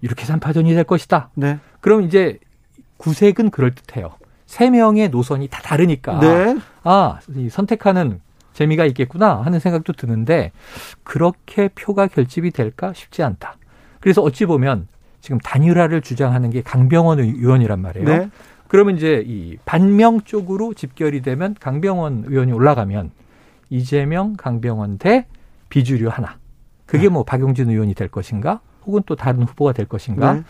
이렇게 산파전이 될 것이다. 네. 그럼 이제 구색은 그럴 듯해요. 세 명의 노선이 다 다르니까 네. 아 선택하는 재미가 있겠구나 하는 생각도 드는데 그렇게 표가 결집이 될까 쉽지 않다. 그래서 어찌 보면 지금 단일화를 주장하는 게 강병원 의원이란 말이에요. 네. 그러면 이제 이 반명 쪽으로 집결이 되면 강병원 의원이 올라가면 이재명, 강병원 대 비주류 하나. 그게 네. 뭐 박용진 의원이 될 것인가? 혹은 또 다른 후보가 될 것인가? 네.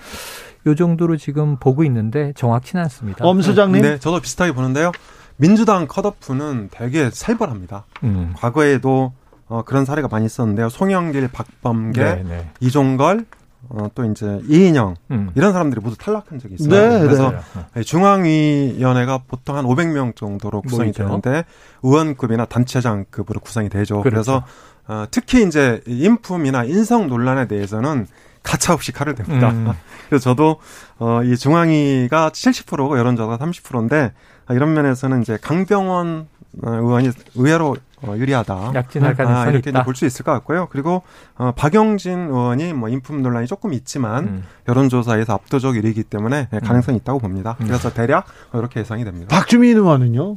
요 정도로 지금 보고 있는데 정확치는 않습니다. 엄 소장님. 네, 저도 비슷하게 보는데요. 민주당 컷오프는 되게 살벌합니다. 음. 과거에도 어, 그런 사례가 많이 있었는데요. 송영길, 박범계, 네, 네. 이종걸, 어, 또 이제 이인영 음. 이런 사람들이 모두 탈락한 적이 있어요. 네, 그래서 네. 중앙위원회가 보통 한 500명 정도로 구성이 뭐죠? 되는데 의원급이나 단체장급으로 구성이 되죠. 그렇죠. 그래서 어, 특히 이제 인품이나 인성 논란에 대해서는 가차없이 칼을 댑니다. 음. 그래서 저도 어, 이 중앙위가 70%고 여론조사가 30%인데 이런 면에서는 이제 강병원 어, 의원이 의외로 어, 유리하다. 약진할 아, 가능성이 아, 이렇게 볼 수 있을 것 같고요. 그리고 어, 박영진 의원이 뭐 인품 논란이 조금 있지만 음. 여론조사에서 압도적 1위이기 때문에 네, 가능성이 음. 있다고 봅니다. 음. 그래서 대략 이렇게 예상이 됩니다. 박주민 의원은요?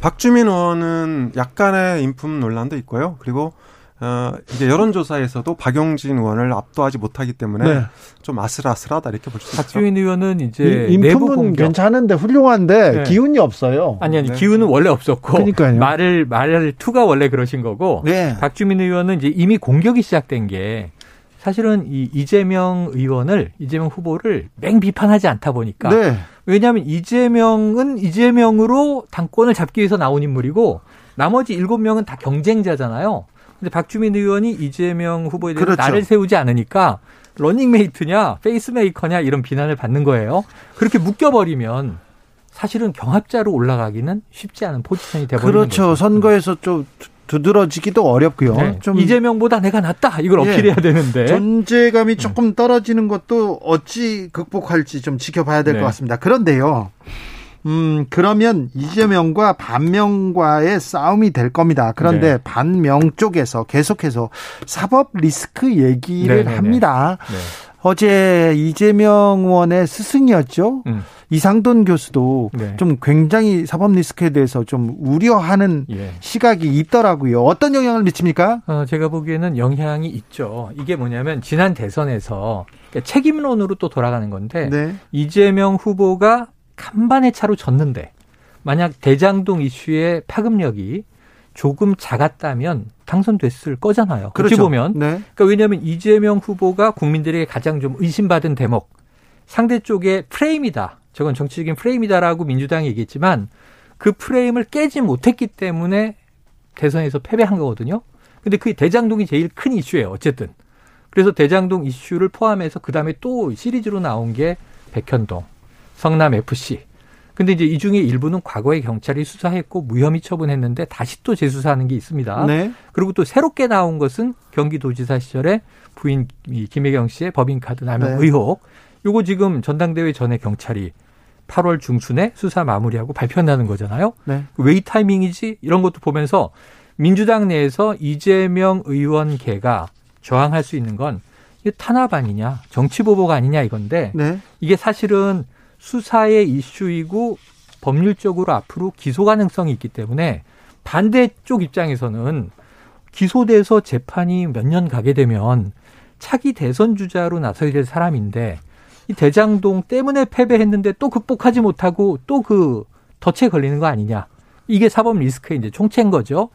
박주민 의원은 약간의 인품 논란도 있고요. 그리고 어, 이제 여론조사에서도 박용진 의원을 압도하지 못하기 때문에 네. 좀 아슬아슬하다 이렇게 볼 수 있죠. 박주민 의원은 이제 이, 내부 공격 괜찮은데 훌륭한데 네. 기운이 없어요. 아니 아니 네. 기운은 원래 없었고 그러니까요. 말을 말을 투가 원래 그러신 거고 네. 박주민 의원은 이제 이미 공격이 시작된 게 사실은 이 이재명 의원을 이재명 후보를 맹 비판하지 않다 보니까 네. 왜냐하면 이재명은 이재명으로 당권을 잡기 위해서 나온 인물이고 나머지 일곱 명은 다 경쟁자잖아요. 근데 박주민 의원이 이재명 후보에 대해서 그렇죠. 나를 세우지 않으니까 러닝메이트냐 페이스메이커냐 이런 비난을 받는 거예요. 그렇게 묶여버리면 사실은 경합자로 올라가기는 쉽지 않은 포지션이 되버리는 그렇죠. 거죠. 선거에서 좀 두드러지기도 어렵고요. 네. 좀 이재명보다 내가 낫다 이걸 예. 어필해야 되는데 존재감이 조금 떨어지는 것도 어찌 극복할지 좀 지켜봐야 될것 네. 같습니다. 그런데요. 음, 그러면 이재명과 반명과의 싸움이 될 겁니다. 그런데 네. 반명 쪽에서 계속해서 사법 리스크 얘기를 네네네. 합니다. 네. 어제 이재명 의원의 스승이었죠. 음. 이상돈 교수도 네. 좀 굉장히 사법 리스크에 대해서 좀 우려하는 예. 시각이 있더라고요. 어떤 영향을 미칩니까? 어, 제가 보기에는 영향이 있죠. 이게 뭐냐면 지난 대선에서 그러니까 책임론으로 또 돌아가는 건데 네. 이재명 후보가 간반의 차로 졌는데 만약 대장동 이슈의 파급력이 조금 작았다면 당선됐을 거잖아요. 그렇죠. 어찌 보면. 네. 그러니까 왜냐하면 이재명 후보가 국민들에게 가장 좀 의심받은 대목 상대 쪽의 프레임이다. 저건 정치적인 프레임이다라고 민주당이 얘기했지만 그 프레임을 깨지 못했기 때문에 대선에서 패배한 거거든요. 근데 그 대장동이 제일 큰 이슈예요. 어쨌든. 그래서 대장동 이슈를 포함해서 그다음에 또 시리즈로 나온 게 백현동, 성남 FC. 근데 이제 이 중에 일부는 과거에 경찰이 수사했고 무혐의 처분했는데 다시 또 재수사하는 게 있습니다. 네. 그리고 또 새롭게 나온 것은 경기도지사 시절에 부인 김혜경 씨의 법인카드 남용 네. 의혹. 요거 지금 전당대회 전에 경찰이 8월 중순에 수사 마무리하고 발표한다는 거잖아요. 네. 왜 이 타이밍이지 이런 것도 보면서 민주당 내에서 이재명 의원계가 저항할 수 있는 건 탄압 아니냐, 정치 보복 아니냐 이건데 네. 이게 사실은 수사의 이슈이고 법률적으로 앞으로 기소 가능성이 있기 때문에 반대쪽 입장에서는 기소돼서 재판이 몇 년 가게 되면 차기 대선 주자로 나서야 될 사람인데 이 대장동 때문에 패배했는데 또 극복하지 못하고 또 그 덫에 걸리는 거 아니냐. 이게 사법 리스크의 이제 총체인 거죠.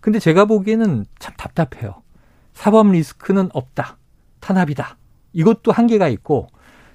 근데 제가 보기에는 참 답답해요. 사법 리스크는 없다. 탄압이다. 이것도 한계가 있고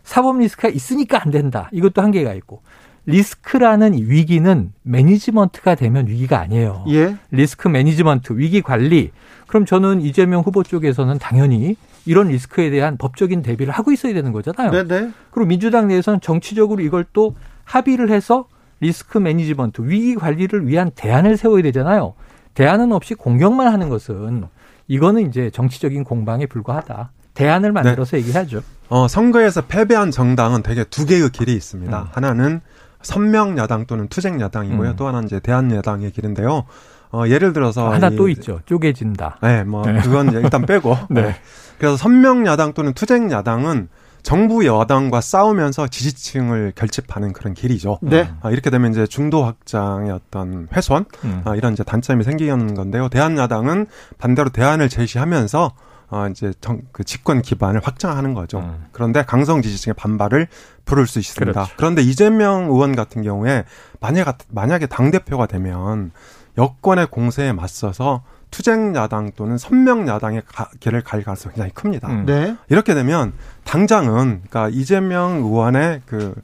사법 리스크가 있으니까 안 된다. 이것도 한계가 있고 리스크라는 위기는 매니지먼트가 되면 위기가 아니에요. 예. risk management, 위기 관리. 그럼 저는 이재명 후보 쪽에서는 당연히 이런 리스크에 대한 법적인 대비를 하고 있어야 되는 거잖아요. 네네. 네. 그리고 민주당 내에서는 정치적으로 이걸 또 합의를 해서 risk management, 위기 관리를 위한 대안을 세워야 되잖아요. 대안은 없이 공격만 하는 것은 이거는 이제 정치적인 공방에 불과하다. 대안을 만들어서 네. 얘기하죠. 어, 선거에서 패배한 정당은 대개 두 개의 길이 있습니다. 음. 하나는 선명 야당 또는 투쟁 야당이고요. 음. 또 하나는 이제 대한 야당의 길인데요. 어, 예를 들어서 하나 또 있죠. 쪼개진다. 네, 뭐 네. 그건 일단 빼고. 네. 그래서 선명 야당 또는 투쟁 야당은 정부 여당과 싸우면서 지지층을 결집하는 그런 길이죠. 네. 아, 이렇게 되면 이제 중도 확장의 어떤 훼손 음. 아, 이런 이제 단점이 생기는 건데요. 대한야당은 반대로 대안을 제시하면서 어, 이제 정, 그 집권 기반을 확장하는 거죠. 음. 그런데 강성 지지층의 반발을 부를 수 있습니다. 그렇죠. 그런데 이재명 의원 같은 경우에 만약 만약에 당 대표가 되면 여권의 공세에 맞서서 투쟁 야당 또는 선명 야당의 길을 갈 가능성이 굉장히 큽니다. 음. 네. 이렇게 되면 당장은 그러니까 이재명 의원의 그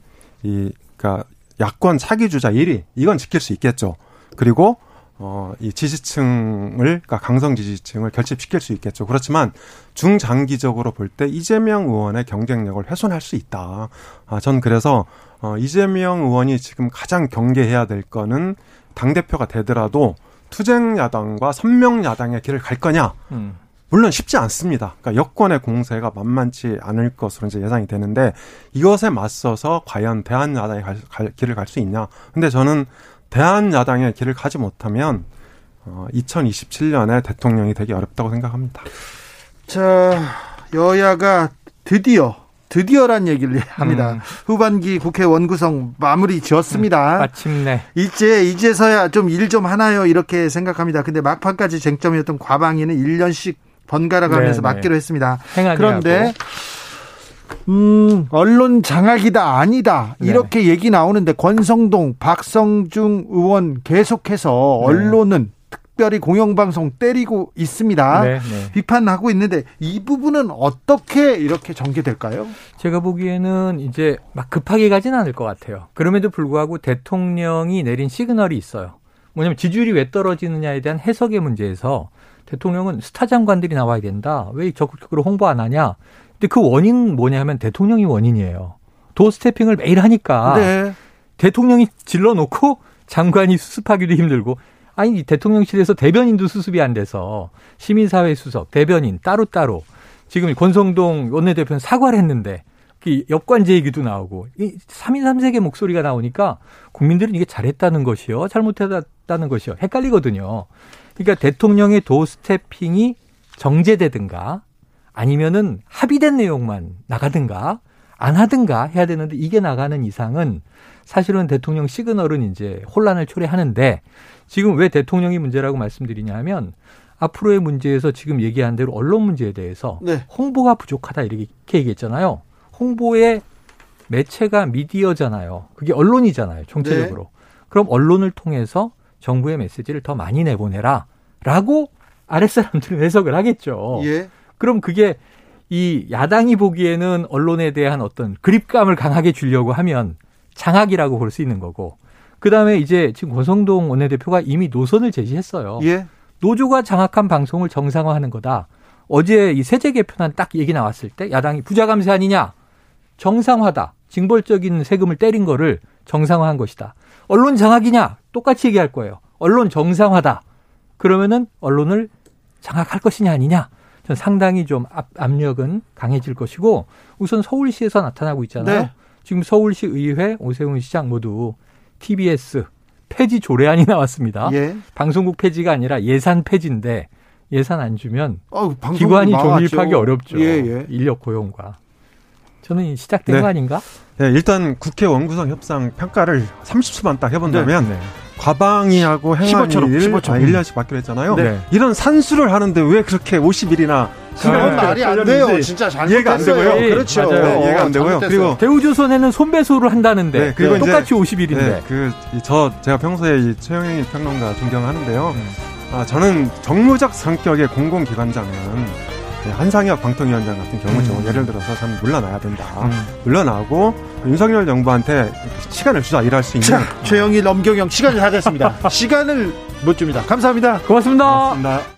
이 그러니까 야권 차기 주자 1위 이건 지킬 수 있겠죠. 그리고 어, 이 지지층을, 그러니까 강성 지지층을 결집시킬 수 있겠죠. 그렇지만 중장기적으로 볼 때 이재명 의원의 경쟁력을 훼손할 수 있다. 아, 전 그래서, 어, 이재명 의원이 지금 가장 경계해야 될 거는 당대표가 되더라도 투쟁 야당과 선명 야당의 길을 갈 거냐? 음. 물론 쉽지 않습니다. 그러니까 여권의 공세가 만만치 않을 것으로 이제 예상이 되는데 이것에 맞서서 과연 대한 야당의 갈, 갈, 길을 갈 수 있냐? 근데 저는 대한 야당의 길을 가지 못하면 어, 2027년에 대통령이 되기 어렵다고 생각합니다. 자, 여야가 드디어 드디어란 얘기를 합니다. 음. 후반기 국회 원구성 마무리 지었습니다. 음, 마침내. 이제 이제서야 좀 일좀 좀 하나요 이렇게 생각합니다. 근데 막판까지 쟁점이었던 과방위는 1년씩 번갈아 가면서 네, 네. 맡기로 했습니다. 그런데 음, 언론 장악이다 아니다 네. 이렇게 네. 얘기 나오는데 권성동, 박성중 의원 계속해서 네. 언론은 특별히 공영방송 때리고 있습니다. 네, 네. 비판하고 있는데 이 부분은 어떻게 이렇게 전개될까요? 제가 보기에는 이제 막 급하게 가진 않을 것 같아요. 그럼에도 불구하고 대통령이 내린 시그널이 있어요. 뭐냐면 지지율이 왜 떨어지느냐에 대한 해석의 문제에서 대통령은 스타 장관들이 나와야 된다. 왜 적극적으로 홍보 안 하냐? 근데 그 원인 뭐냐 하면 대통령이 원인이에요. 도 스태핑을 매일 하니까 네. 대통령이 질러놓고 장관이 수습하기도 힘들고 아니 대통령실에서 대변인도 수습이 안 돼서 시민사회 수석, 대변인 따로따로 지금 권성동 원내대표는 사과를 했는데 그 역관제 얘기도 나오고 이 3인 3색의 목소리가 나오니까 국민들은 이게 잘했다는 것이요, 잘못했다는 것이요 헷갈리거든요. 그러니까 대통령의 도스태핑이 정제되든가 아니면은 합의된 내용만 나가든가 안 하든가 해야 되는데 이게 나가는 이상은 사실은 대통령 시그널은 이제 혼란을 초래하는데 지금 왜 대통령이 문제라고 말씀드리냐 하면 앞으로의 문제에서 지금 얘기한 대로 언론 문제에 대해서 네. 홍보가 부족하다 이렇게 얘기했잖아요. 홍보의 매체가 미디어잖아요. 그게 언론이잖아요. 총체적으로. 네. 그럼 언론을 통해서 정부의 메시지를 더 많이 내보내라. 라고 아랫사람들은 해석을 하겠죠. 예. 그럼 그게 이 야당이 보기에는 언론에 대한 어떤 그립감을 강하게 주려고 하면 장악이라고 볼 수 있는 거고 그 다음에 이제 지금 권성동 원내대표가 이미 노선을 제시했어요. 예. 노조가 장악한 방송을 정상화하는 거다. 어제 이 세제 개편안 딱 얘기 나왔을 때 야당이 부자 감세 아니냐? 정상화다. 징벌적인 세금을 때린 거를 정상화한 것이다. 언론 장악이냐? 똑같이 얘기할 거예요. 언론 정상화다. 그러면은 언론을 장악할 것이냐 아니냐? 전 상당히 좀 압, 압력은 강해질 것이고 우선 서울시에서 나타나고 있잖아요. 네. 지금 서울시 의회 오세훈 시장 모두 TBS 폐지 조례안이 나왔습니다. 예. 방송국 폐지가 아니라 예산 폐지인데 예산 안 주면 어, 기관이 존립하기 어렵죠. 예, 예. 인력 고용과. 저는 시작된 네. 거 아닌가? 네, 일단 국회 원구성 협상 평가를 30초만 딱 해본다면 네. 네. 과방위하고 행안위 15초. 아, 1년씩 받기로 했잖아요. 네. 이런 산수를 하는데 왜 그렇게 50일이나 그건 말이 안 돼요. 진짜 잘 이해가 안 되고요. 예, 그렇죠. 맞아요. 이해가 안 되고요. 그리고 대우조선에는 손배소를 한다는데 네, 그리고 똑같이 50일인데. 네, 그저 제가 평소에 이 최영일 평론가 존경하는데요. 음. 아, 저는 정무적 성격의 공공기관장은 한상혁 방통위원장 같은 경우죠. 음. 예를 들어서 참 물러나야 된다. 음. 물러나고 윤석열 정부한테 시간을 주자 일할 수 있는. 자, 최영일, 엄경영 시간이 다 됐습니다. 시간을 못 줍니다. 감사합니다. 고맙습니다. 고맙습니다.